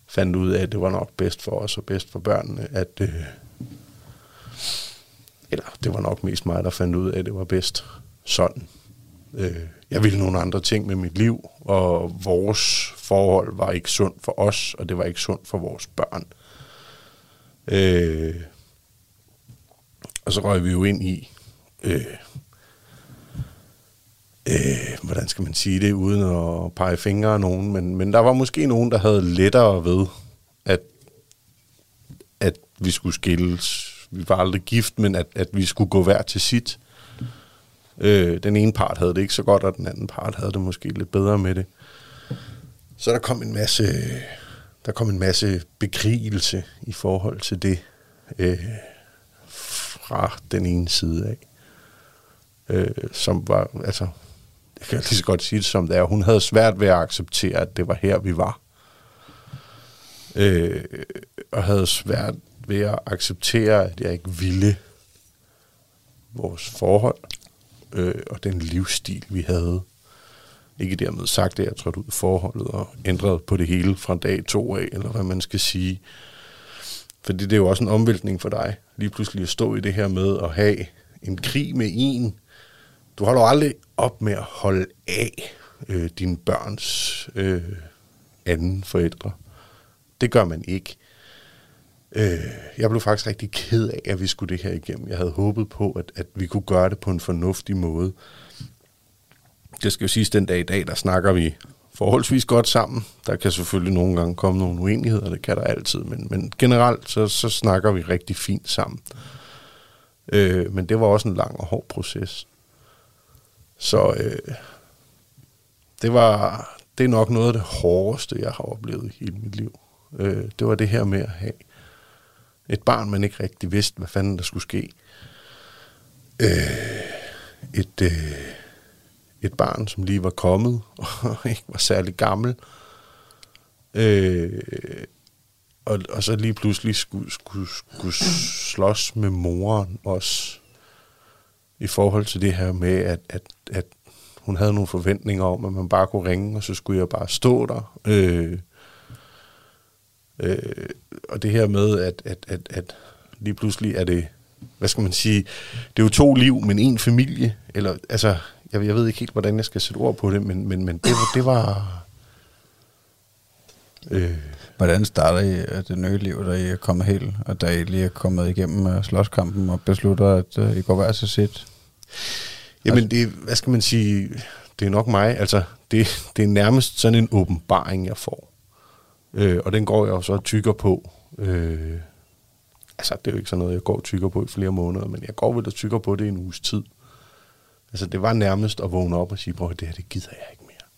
fandt ud af, at det var nok bedst for os og bedst for børnene, at øh, eller det var nok mest mig, der fandt ud af, at det var bedst sådan. Øh, jeg ville nogle andre ting med mit liv, og vores forhold var ikke sundt for os, og det var ikke sundt for vores børn. Øh, og så røg vi jo ind i, øh, øh, hvordan skal man sige det, uden at pege fingre af nogen, men, men der var måske nogen, der havde lettere ved, at, at vi skulle skilles. Vi var aldrig gift, men at, at vi skulle gå hver til sit. Øh, den ene part havde det ikke så godt, og den anden part havde det måske lidt bedre med det. Så der kom en masse, der kom en masse bekrigelse i forhold til det øh, fra den ene side af. Øh, som var, altså, jeg kan lige så godt sige det som det er, hun havde svært ved at acceptere, at det var her, vi var. Øh, og havde svært ved at acceptere, at jeg ikke ville vores forhold øh, og den livsstil, vi havde. Ikke dermed sagt, at jeg trådte ud af forholdet og ændrede på det hele fra dag to af, eller hvad man skal sige. Fordi det er jo også en omvæltning for dig, lige pludselig at stå i det her med at have en krig med en. Du har jo aldrig op med at holde af øh, dine børns øh, anden forældre. Det gør man ikke. Øh, jeg blev faktisk rigtig ked af, at vi skulle det her igennem. Jeg havde håbet på, at, at vi kunne gøre det på en fornuftig måde. Det skal jo siges, den dag i dag, der snakker vi forholdsvis godt sammen. Der kan selvfølgelig nogle gange komme nogle uenigheder, det kan der altid, men, men generelt så, så snakker vi rigtig fint sammen. Øh, men det var også en lang og hård proces. Så øh, det var det er nok noget af det hårdeste, jeg har oplevet i hele mit liv. Øh, det var det her med at have et barn, man ikke rigtig vidste, hvad fanden der skulle ske. Øh, et, øh, et barn, som lige var kommet, og ikke var særlig gammel. Øh, og, og så lige pludselig skulle, skulle, skulle slås med moren også, i forhold til det her med, at, at, at hun havde nogle forventninger om, at man bare kunne ringe, og så skulle jeg bare stå der. Øh, øh, og det her med, at, at, at, at lige pludselig er det, hvad skal man sige, det er jo to liv, men en familie, eller altså, jeg, jeg ved ikke helt, hvordan jeg skal sætte ord på det, men, men, men det, var, det var... Øh, Hvordan starter I øh, det nye liv, da I er kommet helt, og da I lige er kommet igennem øh, slåskampen og beslutter, at uh, I går hver til sit? Jamen, altså, det, hvad skal man sige, det er nok mig, altså, det, det er nærmest sådan en åbenbaring, jeg får. Øh, og den går jeg jo så tykker på. Øh, altså, det er jo ikke sådan noget, jeg går tykker på i flere måneder, men jeg går vel og tykker på det i en uges tid. Altså, det var nærmest at vågne op og sige, prøv, det her, det gider jeg ikke mere.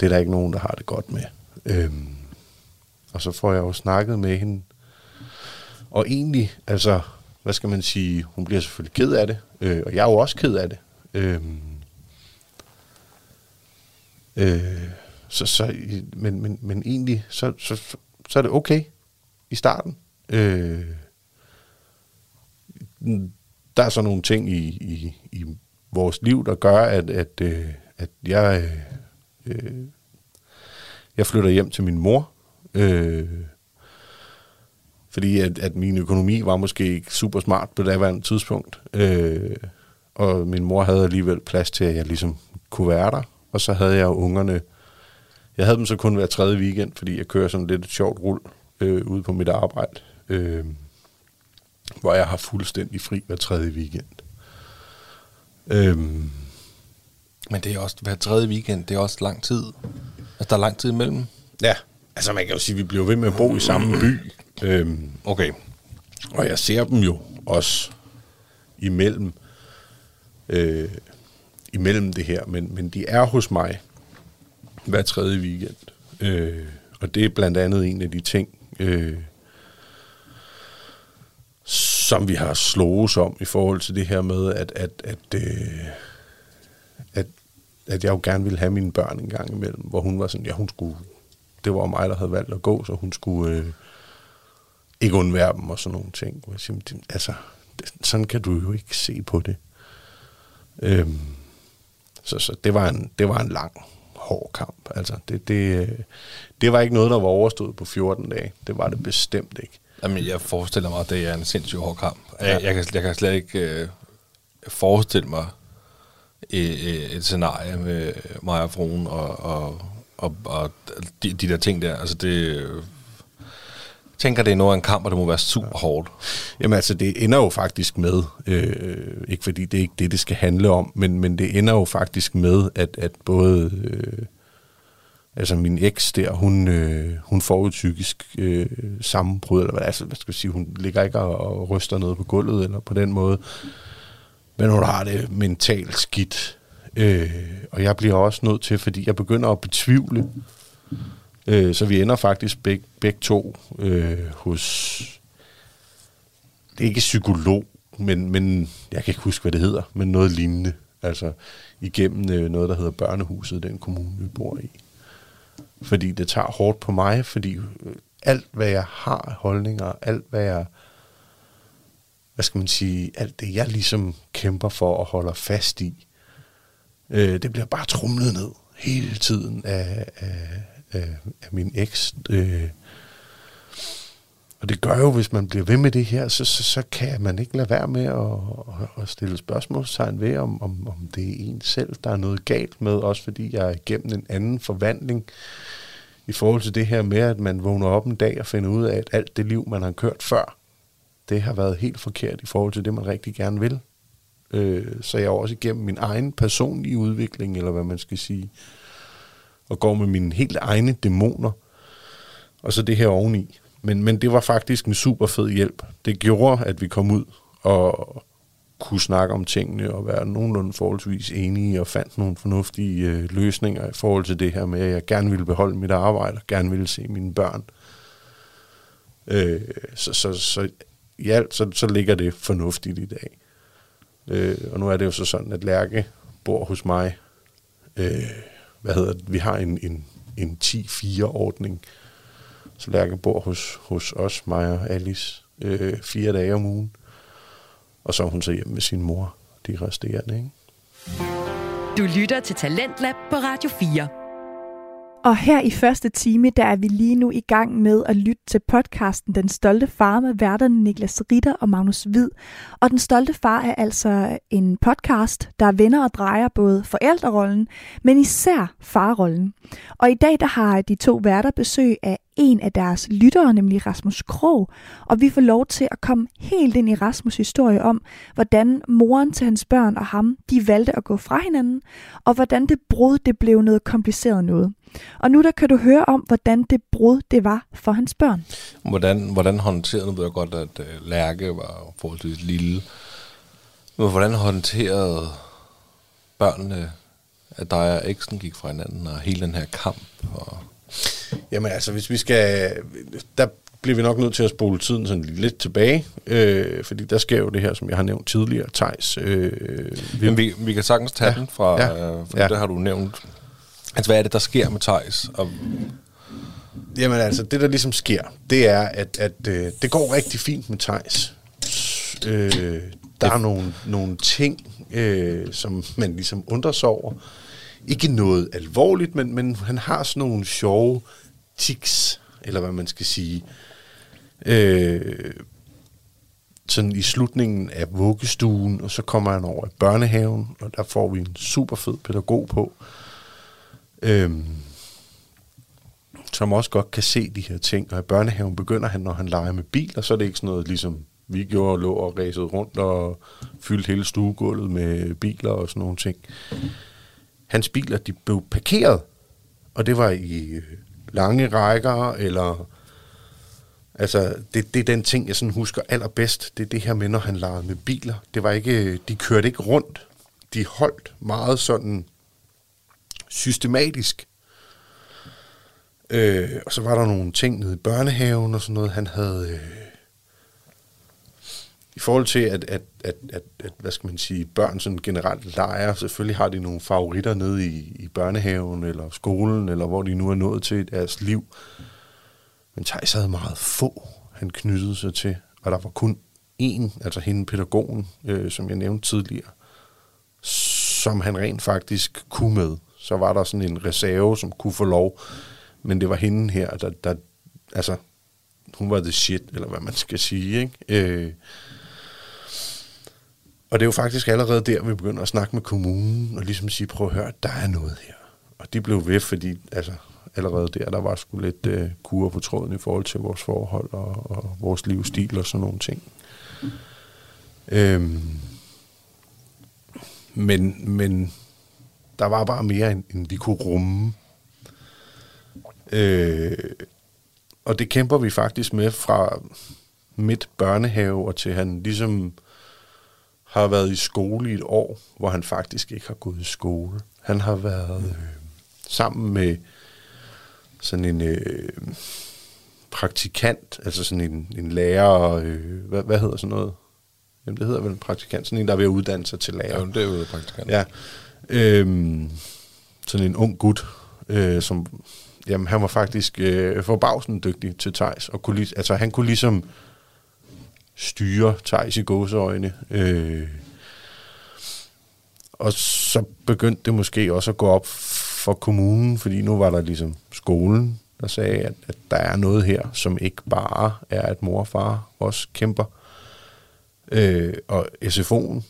Det er der ikke nogen, der har det godt med. Øhm, og så får jeg jo snakket med hende. Og egentlig, altså, hvad skal man sige, hun bliver selvfølgelig ked af det, øh, og jeg er jo også ked af det. Øhm, øh, så, så, men, men, men egentlig, så, så, så er det okay i starten. Øh, der er så nogle ting i, i, i vores liv, der gør, at, at, øh, at jeg, øh, øh jeg flytter hjem til min mor. Øh, fordi at, at min økonomi var måske ikke super smart på det tidspunkt. Øh, og min mor havde alligevel plads til, at jeg ligesom kunne være der. Og så havde jeg jo ungerne... Jeg havde dem så kun hver tredje weekend, fordi jeg kører sådan lidt et sjovt rul øh, ude på mit arbejde. Øh, hvor jeg har fuldstændig fri hver tredje weekend. Øh, Men det er også hver tredje weekend, det er også lang tid. Altså, der er lang tid imellem. Ja, altså man kan jo sige, at vi bliver ved med at bo i samme by. Øhm. Okay. Og jeg ser dem jo også imellem, øh, imellem det her, men, men de er hos mig hver tredje weekend. Øh, og det er blandt andet en af de ting, øh, som vi har slået om i forhold til det her med, at, at, at, øh, at, at jeg jo gerne ville have mine børn en gang imellem, hvor hun var sådan, ja, hun skulle, det var mig, der havde valgt at gå, så hun skulle øh, ikke undvære dem og sådan nogle ting. Jeg siger, "Men det- altså, sådan kan du jo ikke se på det. Øhm, så, så det var en, det var en lang, hård kamp. Altså, det, det, øh, det var ikke noget, der var overstået på 14 dage. Det var det bestemt ikke. Jamen, jeg forestiller mig, at det er en sindssygt hård kamp. Jeg, jeg, kan, jeg kan slet ikke øh, forestille mig et, et scenarie med mig og fruen og, og, og, og de, de der ting der. Altså, det... tænker, det er noget af en kamp, og det må være super hårdt. Jamen altså, det ender jo faktisk med, øh, ikke fordi det er ikke det, det skal handle om, men, men det ender jo faktisk med, at, at både, øh, altså min eks der, hun, øh, hun får jo psykisk øh, sammenbrud, eller hvad, altså, hvad skal jeg sige, hun ligger ikke og, og ryster noget på gulvet, eller på den måde, men hun har det mentalt skidt. Øh, og jeg bliver også nødt til, fordi jeg begynder at betvivle, øh, så vi ender faktisk beg, begge to øh, hos det er ikke psykolog, men, men jeg kan ikke huske, hvad det hedder, men noget lignende. Altså igennem øh, noget, der hedder Børnehuset, den kommune, vi bor i. Fordi det tager hårdt på mig, fordi øh, alt, hvad jeg har holdninger, alt, hvad jeg, hvad skal man sige, alt det, jeg ligesom kæmper for og holder fast i, øh, det bliver bare trumlet ned hele tiden af, af, af, af min eks. Øh, og det gør jo, hvis man bliver ved med det her, så, så, så kan man ikke lade være med at, at, stille spørgsmålstegn ved, om, om, om det er en selv, der er noget galt med, også fordi jeg er igennem en anden forvandling i forhold til det her med, at man vågner op en dag og finder ud af, at alt det liv, man har kørt før, det har været helt forkert i forhold til det, man rigtig gerne vil. Øh, så jeg er også igennem min egen personlige udvikling, eller hvad man skal sige, og går med mine helt egne dæmoner, og så det her oveni. Men, men det var faktisk en super fed hjælp. Det gjorde, at vi kom ud og kunne snakke om tingene og være nogenlunde forholdsvis enige og fandt nogle fornuftige øh, løsninger i forhold til det her med, at jeg gerne ville beholde mit arbejde og gerne ville se mine børn. Øh, så, så, så i alt, så, så ligger det fornuftigt i dag. Øh, og nu er det jo så sådan, at Lærke bor hos mig. Øh, hvad hedder det? Vi har en, en, en 10-4-ordning. Så Lærke bor hos, hos os, mig og Alice, øh, fire dage om ugen. Og så er hun så hjemme med sin mor, de resterende, ikke? Du lytter til Talentlab på Radio 4. Og her i første time, der er vi lige nu i gang med at lytte til podcasten Den Stolte Far med værterne Niklas Ritter og Magnus Hvid. Og Den Stolte Far er altså en podcast, der vender og drejer både forældrerollen, men især farrollen. Og i dag der har de to værter besøg af en af deres lyttere, nemlig Rasmus Krog, og vi får lov til at komme helt ind i Rasmus' historie om, hvordan moren til hans børn og ham, de valgte at gå fra hinanden, og hvordan det brud, det blev noget kompliceret noget. Og nu der kan du høre om, hvordan det brud, det var for hans børn. Hvordan, hvordan håndterede, nu ved jeg godt, at øh, Lærke var forholdsvis lille, men hvordan håndterede børnene, at dig og eksen gik fra hinanden, og hele den her kamp? Og Jamen altså, hvis vi skal... Der bliver vi nok nødt til at spole tiden sådan lidt tilbage, øh, fordi der sker jo det her, som jeg har nævnt tidligere, Tejs. Øh, vi, vi, vi kan sagtens tage Ja. den fra, Ja. øh, for Ja. ja. det har du nævnt. Altså, hvad er det, der sker med Thijs? Og, Jamen altså, det der ligesom sker, det er, at, at øh, det går rigtig fint med Tejs. Øh, der er nogle, nogle ting, øh, som man ligesom undrer sig over. Ikke noget alvorligt, men, men han har sådan nogle sjove tics, eller hvad man skal sige. Øh, sådan i slutningen af vuggestuen, og så kommer han over i børnehaven, og der får vi en super fed pædagog på. Øhm, som også godt kan se de her ting. Og i børnehaven begynder han, når han leger med biler, så er det ikke sådan noget, ligesom vi gjorde, lå og ræsede rundt og fyldte hele stuegulvet med biler og sådan nogle ting. Hans biler, de blev parkeret, og det var i øh, lange rækker, eller Altså, det, det er den ting, jeg sådan husker allerbedst. Det er det her med, når han legede med biler. Det var ikke, øh, de kørte ikke rundt. De holdt meget sådan systematisk. Øh, og så var der nogle ting nede i børnehaven og sådan noget, han havde... Øh, i forhold til, at, at, at, at, at, hvad skal man sige, børn sådan generelt leger, selvfølgelig har de nogle favoritter nede i, i børnehaven eller skolen, eller hvor de nu er nået til i deres liv. Men Thijs havde meget få, han knyttede sig til, og der var kun én, altså hende pædagogen, øh, som jeg nævnte tidligere, som han rent faktisk kunne med. Så var der sådan en reserve, som kunne få lov, men det var hende her, der, der altså, hun var the shit, eller hvad man skal sige, ikke? Øh, og det er jo faktisk allerede der, vi begynder at snakke med kommunen, og ligesom sige, prøv at høre, der er noget her. Og det blev ved, fordi altså, allerede der, der var sgu lidt øh, kur på tråden i forhold til vores forhold og, og vores livsstil og sådan nogle ting. Øhm, men, men der var bare mere, end, end vi kunne rumme. Øh, og det kæmper vi faktisk med fra midt børnehave og til han ligesom har været i skole i et år, hvor han faktisk ikke har gået i skole. Han har været øh, sammen med sådan en øh, praktikant, altså sådan en, en lærer, øh, hvad, hvad hedder sådan noget? Jamen, det hedder vel en praktikant, sådan en, der er ved at uddanne sig til lærer. Ja, det er jo praktikant. Ja. Øhm, sådan en ung gut, øh, som, jamen han var faktisk øh, forbavsende dygtig til Tejs, og kunne, altså han kunne ligesom styre Thijs i gåseøjne. Øh, og så begyndte det måske også at gå op for kommunen, fordi nu var der ligesom skolen, der sagde, at, at der er noget her, som ikke bare er, at mor og far også kæmper. Øh, og SFO'en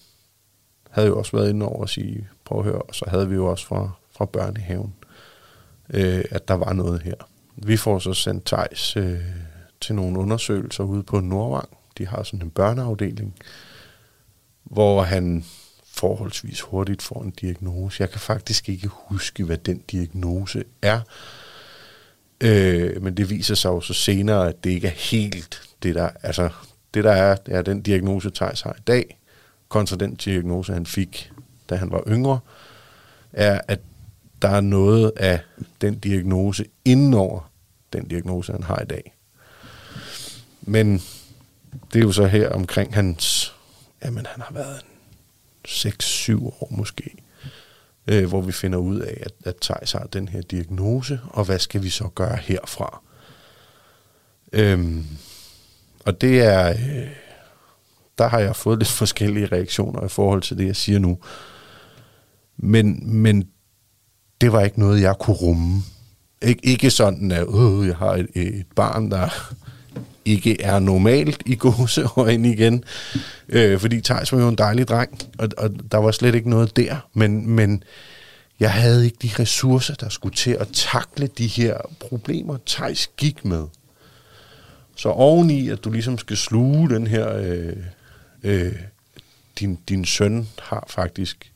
havde jo også været inde over at sige, prøv at høre, og så havde vi jo også fra, fra børnehaven, øh, at der var noget her. Vi får så sendt Thijs øh, til nogle undersøgelser ude på Nordvang. De har sådan en børneafdeling, hvor han forholdsvis hurtigt får en diagnose. Jeg kan faktisk ikke huske, hvad den diagnose er. Øh, men det viser sig jo så senere, at det ikke er helt det, der, altså, det der er, det er den diagnose, Thijs har i dag, kontra den diagnose, han fik, da han var yngre, er, at der er noget af den diagnose indenover den diagnose, han har i dag. Men det er jo så her omkring hans, jamen han har været 6-7 år måske, øh, hvor vi finder ud af, at, at Thijs har den her diagnose, og hvad skal vi så gøre herfra? Øhm, og det er, øh, der har jeg fået lidt forskellige reaktioner i forhold til det, jeg siger nu. Men, men det var ikke noget, jeg kunne rumme. Ik- ikke sådan, at øh, jeg har et, et barn, der ikke er normalt i gåseøjne igen. Øh, fordi Thijs var jo en dejlig dreng, og, og der var slet ikke noget der. Men, men jeg havde ikke de ressourcer, der skulle til at takle de her problemer, Thijs gik med. Så oveni, at du ligesom skal sluge den her... Øh, øh, din, din søn har faktisk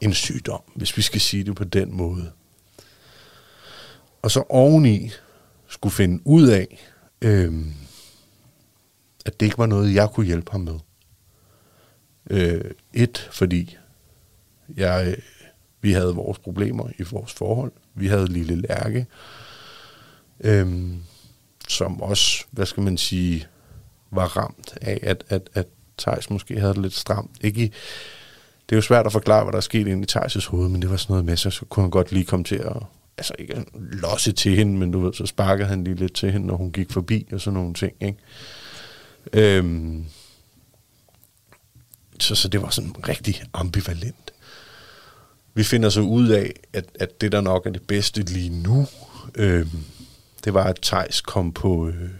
en sygdom, hvis vi skal sige det på den måde. Og så oveni skulle finde ud af, øh, at det ikke var noget, jeg kunne hjælpe ham med. Øh, et, fordi jeg, øh, vi havde vores problemer i vores forhold. Vi havde lille Lærke, øh, som også, hvad skal man sige, var ramt af, at, at, at Thijs måske havde det lidt stramt. Ikke i, det er jo svært at forklare, hvad der er sket inde i Thijs' hoved, men det var sådan noget med så kunne han godt lige komme til at, altså ikke losse til hende, men du ved, så sparkede han lige lidt til hende, når hun gik forbi, og sådan nogle ting, ikke? Øhm, så, så det var sådan rigtig ambivalent. Vi finder så ud af, at, at det, der nok er det bedste lige nu, øhm, det var, at Tejs kom på øh,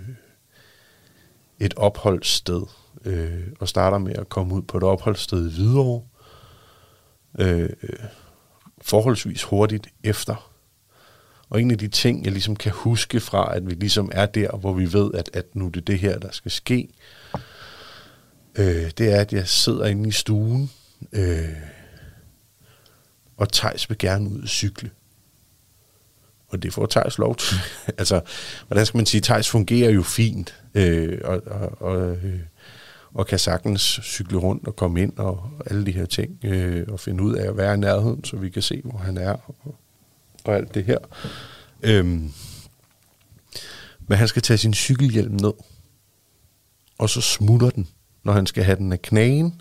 et opholdssted, øh, og starter med at komme ud på et opholdssted i Hvidovre, øh, forholdsvis hurtigt efter. Og en af de ting, jeg ligesom kan huske fra, at vi ligesom er der, hvor vi ved, at, at nu det er det her, der skal ske, øh, det er, at jeg sidder inde i stuen, øh, og Tejs vil gerne ud og cykle. Og det får Thijs lov til. altså, hvordan skal man sige, Thijs fungerer jo fint, øh, og, og, og, øh, og kan sagtens cykle rundt og komme ind og alle de her ting, øh, og finde ud af at være i nærheden, så vi kan se, hvor han er, og, og alt det her. Øhm, men han skal tage sin cykelhjelm ned, og så smutter den, når han skal have den af knagen,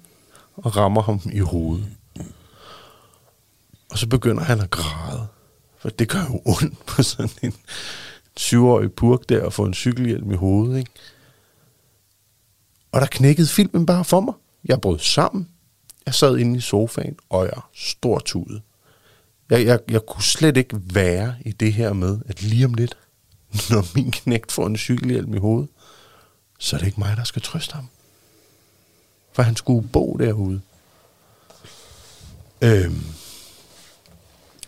og rammer ham i hovedet. Og så begynder han at græde. For det gør jo ondt på sådan en syvårig purk der at få en cykelhjelm i hovedet, ikke? Og der knækkede filmen bare for mig. Jeg brød sammen. Jeg sad inde i sofaen, og jeg stortudede. Jeg, jeg, jeg kunne slet ikke være i det her med, at lige om lidt, når min knægt får en cykelhjelm i hovedet, så er det ikke mig, der skal trøste ham. For han skulle bo derude. Øhm,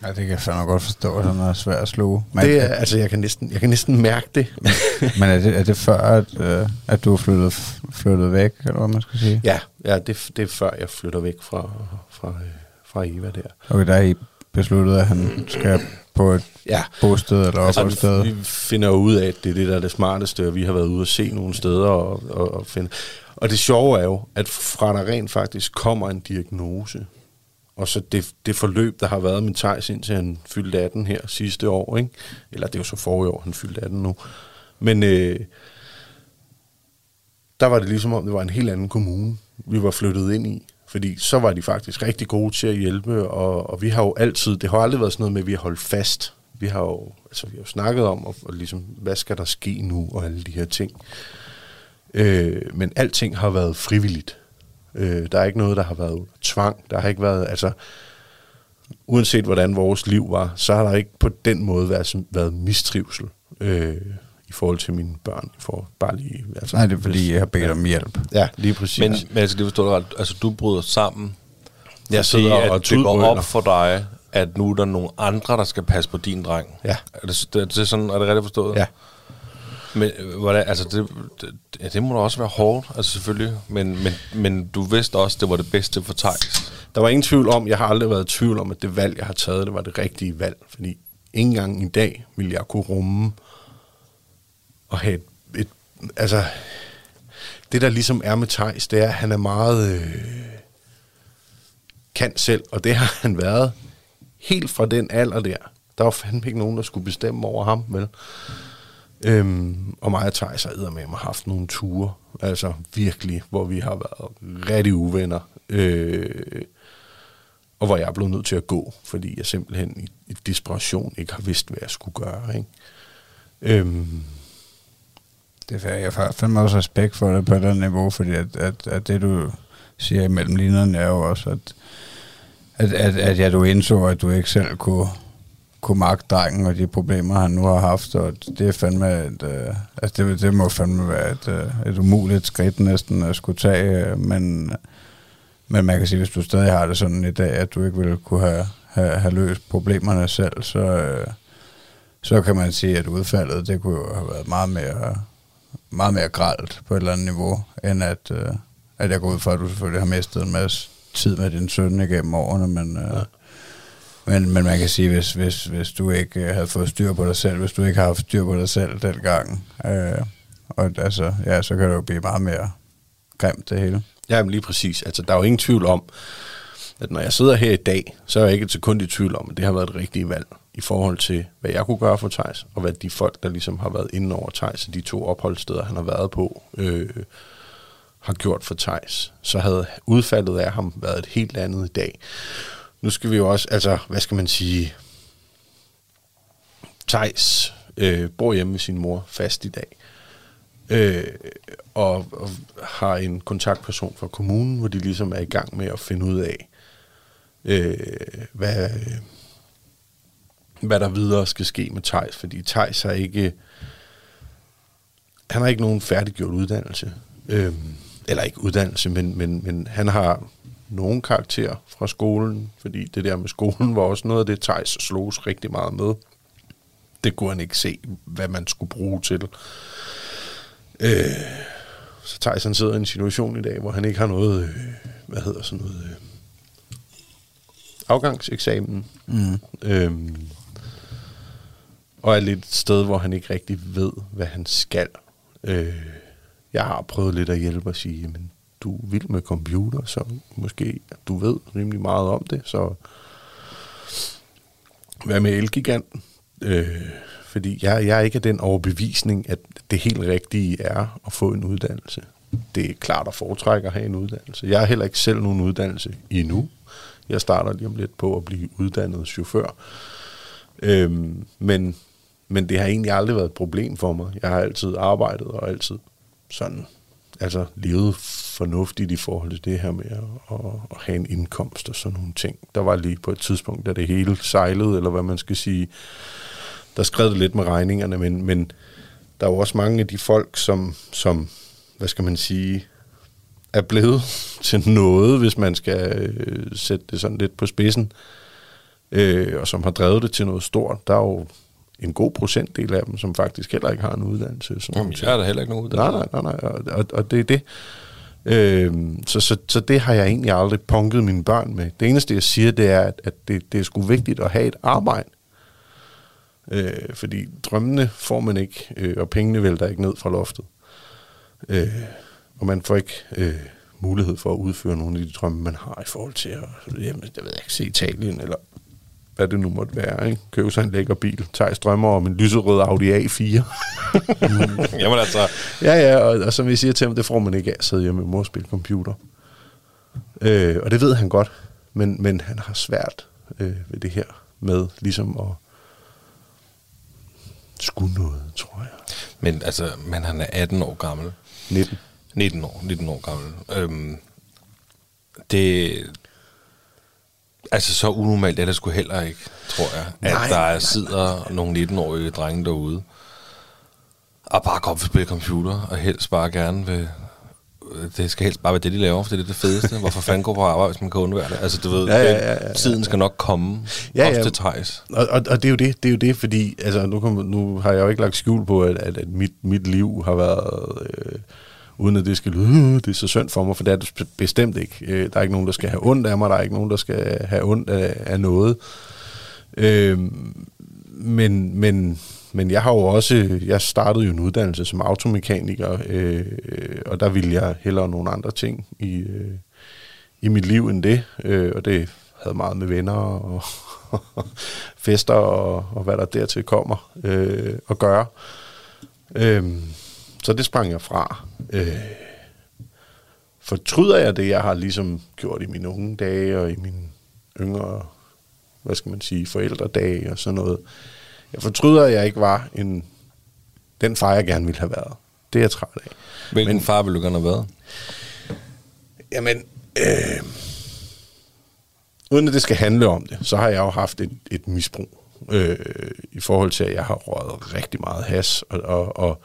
Ja, det kan jeg fandme godt forstå, at han er svær at sluge. Men, det er, altså, jeg kan, næsten, jeg kan næsten mærke det. men er, det, er det før, at, øh, at du er flyttet, flyttet væk, eller hvad man skal sige? ja, ja det, det er før jeg flytter væk fra, fra, øh, fra Eva der. Okay, der er I besluttet, at han skal på et Ja, bosted eller altså, opholdssted. vi finder ud af, at det er det, der er det smarteste, og vi har været ude og se nogle steder og, og, og finde. Og det sjove er jo, at fra der rent faktisk kommer en diagnose, og så det, det forløb, der har været med Thijs indtil han fyldte 18 her sidste år, ikke? eller det er jo så forrige år, han fyldte 18 nu. Men øh, der var det ligesom om, det var en helt anden kommune, vi var flyttet ind i. Fordi så var de faktisk rigtig gode til at hjælpe, og, og vi har jo altid, det har aldrig været sådan noget med, at vi har holdt fast. Vi har jo, altså, vi har jo snakket om, og, og ligesom, hvad skal der ske nu, og alle de her ting. Øh, men alting har været frivilligt. Øh, der er ikke noget, der har været tvang. Der har ikke været, altså, uanset hvordan vores liv var, så har der ikke på den måde været, været mistrivsel øh, i forhold til mine børn. I forhold, bare lige, altså, Nej, det er fordi, jeg har bedt om hjælp. Ja, lige præcis. Men, men jeg skal lige forstå dig ret. Altså, du bryder sammen, jeg sidder at og det går op for dig, at nu er der nogle andre, der skal passe på din dreng. Ja. Er det, det, det er sådan, er det rigtigt forstået? Ja. Men hvordan, altså det, det, ja, det må da også være hårdt, altså selvfølgelig. Men, men, men du vidste også, det var det bedste for Thijs. Der var ingen tvivl om, jeg har aldrig været i tvivl om, at det valg, jeg har taget, det var det rigtige valg. Fordi ingen gang i dag ville jeg kunne rumme og have et, et altså, det der ligesom er med Thijs, det er, at han er meget øh, kan selv, og det har han været helt fra den alder der. Der var fandme ikke nogen, der skulle bestemme over ham, vel? Øhm, og mig og Thijs har med har haft nogle ture, altså virkelig, hvor vi har været rigtig uvenner. Øh, og hvor jeg er blevet nødt til at gå, fordi jeg simpelthen i, i desperation ikke har vidst, hvad jeg skulle gøre. Ikke? Øhm, det er. Jeg har fandme også respekt for det på det niveau, fordi at, at, at det, du siger imellem linjerne, er jo også, at, at, at, at ja, du indså, at du ikke selv kunne, kunne magte drengen og de problemer, han nu har haft, og det er fandme et, øh, altså det, det må fandme være et, øh, et umuligt skridt næsten at skulle tage, øh, men, men man kan sige, hvis du stadig har det sådan i dag, at du ikke ville kunne have, have, have løst problemerne selv, så, øh, så kan man sige, at udfaldet, det kunne jo have været meget mere, meget mere gralt på et eller andet niveau, end at, øh, at jeg går ud fra, at du selvfølgelig har mistet en masse tid med din søn igennem årene, men, øh, men, men man kan sige, hvis, hvis, hvis du ikke øh, havde fået styr på dig selv, hvis du ikke har haft styr på dig selv dengang, øh, og altså, ja, så kan det jo blive meget mere grimt det hele. ja, men lige præcis. Altså, der er jo ingen tvivl om, at når jeg sidder her i dag, så er jeg ikke et sekund i tvivl om, at det har været det rigtige valg i forhold til, hvad jeg kunne gøre for Tejs, og hvad de folk, der ligesom har været inde over Tejs, de to opholdssteder, han har været på, øh, har gjort for Tejs, Så havde udfaldet af ham været et helt andet i dag. Nu skal vi jo også, altså, hvad skal man sige, Tejs øh, bor hjemme med sin mor fast i dag, øh, og, og har en kontaktperson fra kommunen, hvor de ligesom er i gang med at finde ud af, øh, hvad, hvad der videre skal ske med Thijs, fordi Thijs har ikke, han har ikke nogen færdiggjort uddannelse, øh, eller ikke uddannelse, men, men, men han har nogen karakter fra skolen, fordi det der med skolen var også noget af det, Thijs slogs rigtig meget med. Det kunne han ikke se, hvad man skulle bruge til. Øh, så Thijs han sidder i en situation i dag, hvor han ikke har noget, øh, hvad hedder sådan noget, øh, afgangseksamen. Mm. Øhm, og er lidt et sted, hvor han ikke rigtig ved, hvad han skal. Øh, jeg har prøvet lidt at hjælpe og sige, men du er vild med computer, så måske du ved rimelig meget om det, så hvad med Elgiganten? Øh, fordi jeg, jeg er ikke af den overbevisning, at det helt rigtige er at få en uddannelse. Det er klart at foretrække at have en uddannelse. Jeg har heller ikke selv nogen uddannelse endnu. Jeg starter lige om lidt på at blive uddannet chauffør. Øhm, men, men det har egentlig aldrig været et problem for mig. Jeg har altid arbejdet og altid sådan, altså levet fornuftigt i forhold til det her med at, at, at have en indkomst og sådan nogle ting. Der var lige på et tidspunkt, da det hele sejlede, eller hvad man skal sige, der skred det lidt med regningerne, men, men der er jo også mange af de folk, som, som hvad skal man sige, er blevet til noget, hvis man skal øh, sætte det sådan lidt på spidsen, øh, og som har drevet det til noget stort. Der er jo en god procentdel af dem, som faktisk heller ikke har en uddannelse. Sådan Jamen, jeg har da heller ikke nogen uddannelse. Nej, nej, nej, nej. Og, og, og det er det. Øh, så, så, så det har jeg egentlig aldrig punket mine børn med. Det eneste, jeg siger, det er, at, at det, det er sgu vigtigt at have et arbejde. Øh, fordi drømmene får man ikke, øh, og pengene vælter ikke ned fra loftet. Øh, og man får ikke øh, mulighed for at udføre nogle af de drømme, man har i forhold til at, jamen, jeg ved ikke, se Italien, eller hvad det nu måtte være, ikke? Købe sig en lækker bil, Thijs drømmer om en lyserød Audi A4. Jamen altså, ja, ja, og, og som jeg siger til ham, det får man ikke af at sidde hjemme med mor og spille computer. Øh, og det ved han godt, men, men han har svært øh, ved det her med ligesom at skulle noget, tror jeg. men, altså, men han er 18 år gammel. 19. 19 år, 19 år gammel. Øhm, det... Altså, så unormalt er det sgu heller ikke, tror jeg. At Nej, der nej, sidder nogle 19-årige drenge derude, og bare godt vil spille computer, og helst bare gerne vil... Det skal helst bare være det, de laver, for det er det, fedeste. Hvorfor fanden gå på arbejde, hvis man kan undvære det? Altså, du ved, Ja, ja, ja, ja, tiden skal nok komme. Ja, også ja. til Thijs. Og, og, og det er jo det, det er jo det, fordi altså, nu, kom, nu har jeg jo ikke lagt skjul på, at, at, at mit, mit liv har været, øh, uden at det skal lyde, øh, det er så synd for mig, for det er det bestemt ikke. Øh, der er ikke nogen, der skal have ondt af mig, der er ikke nogen, der skal have ondt af, af noget. Øh, men, men, men jeg har jo også, jeg startede jo en uddannelse som automekaniker, øh, og der ville jeg hellere nogle andre ting i, øh, i mit liv end det, øh, og det havde meget med venner og fester og, og hvad der dertil kommer øh, at gøre. Øh, så det sprang jeg fra. Øh, fortryder jeg det, jeg har ligesom gjort i mine unge dage og i mine yngre, hvad skal man sige, forældredage og sådan noget. Jeg fortryder, at jeg ikke var en, den far, jeg gerne ville have været. Det er jeg træt af. Hvilken Men- far ville du gerne have været? Jamen, øh, uden at det skal handle om det, så har jeg jo haft et, et misbrug øh, i forhold til, at jeg har røget rigtig meget has, og, og, og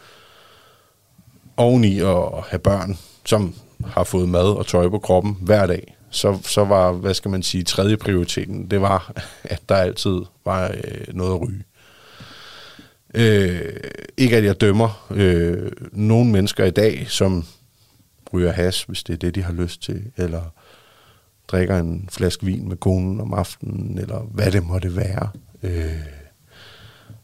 oveni at have børn, som har fået mad og tøj på kroppen hver dag, så, så var, hvad skal man sige, tredje prioriteten, det var, at der altid var øh, noget at ryge. Øh, ikke at jeg dømmer øh, nogle mennesker i dag, som ryger has, hvis det er det, de har lyst til, eller drikker en flaske vin med konen om aftenen, eller hvad det måtte være. Øh,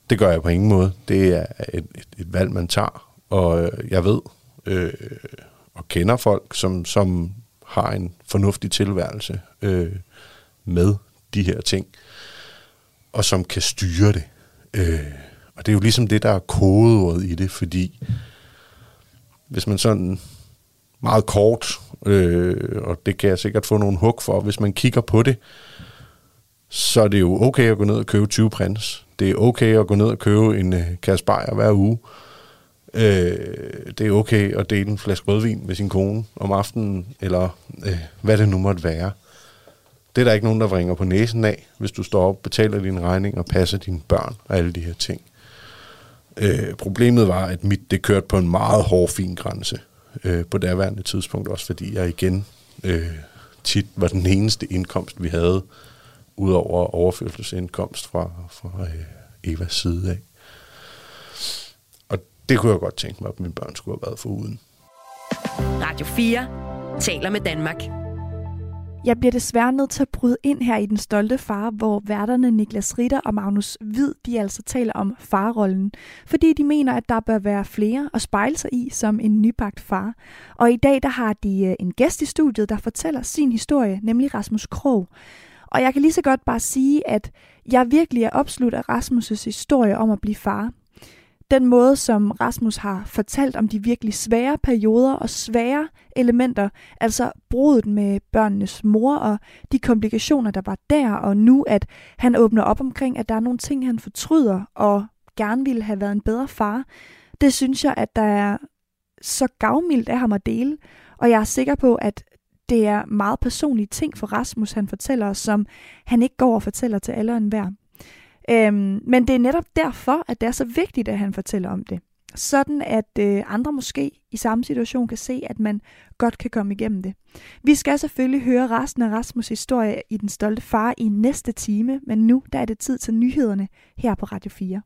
det gør jeg på ingen måde. Det er et, et, et valg, man tager, og øh, jeg ved øh, og kender folk, som, som har en fornuftig tilværelse øh, med de her ting, og som kan styre det. Øh, og det er jo ligesom det, der er kodeordet i det, fordi hvis man sådan meget kort, øh, og det kan jeg sikkert få nogle hug for, hvis man kigger på det, så er det jo okay at gå ned og købe 20 prins. Det er okay at gå ned og købe en øh, kasse bajer hver uge. Øh, Øh, det er okay at dele en flaske rødvin med sin kone om aftenen, eller øh, hvad det nu måtte være. Det er der ikke nogen, der vringer på næsen af, hvis du står op, betaler din regning og passer dine børn og alle de her ting. Øh, problemet var, at mit det kørte på en meget hård, fin grænse øh, på daværende tidspunkt, også fordi jeg igen øh, tit var den eneste indkomst, vi havde, udover overførselsindkomst fra, fra øh, Evas side af. Det kunne jeg godt tænke mig, at mine børn skulle have været foruden. Radio 4 taler med Danmark. Jeg bliver desværre nødt til at bryde ind her i Den Stolte Far, hvor værterne Niklas Ritter og Magnus Hvid, de altså taler om farrollen, fordi de mener, at der bør være flere at spejle sig i som en nybagt far. Og i dag der har de øh, en gæst i studiet, der fortæller sin historie, nemlig Rasmus Krog. Og jeg kan lige så godt bare sige, at jeg virkelig er opslut af Rasmus' historie om at blive far den måde, som Rasmus har fortalt om de virkelig svære perioder og svære elementer, altså brudet med børnenes mor og de komplikationer, der var der, og nu at han åbner op omkring, at der er nogle ting, han fortryder og gerne ville have været en bedre far, det synes jeg, at der er så gavmildt af ham at dele, og jeg er sikker på, at det er meget personlige ting for Rasmus, han fortæller os, som han ikke går og fortæller til alle og enhver. Øhm, men det er netop derfor, at det er så vigtigt, at han fortæller om det. Sådan at øh, andre måske i samme situation kan se, at man godt kan komme igennem det. Vi skal selvfølgelig høre resten af Rasmus' historie i Den Stolte Far i næste time, men nu der er det tid til nyhederne her på Radio 4.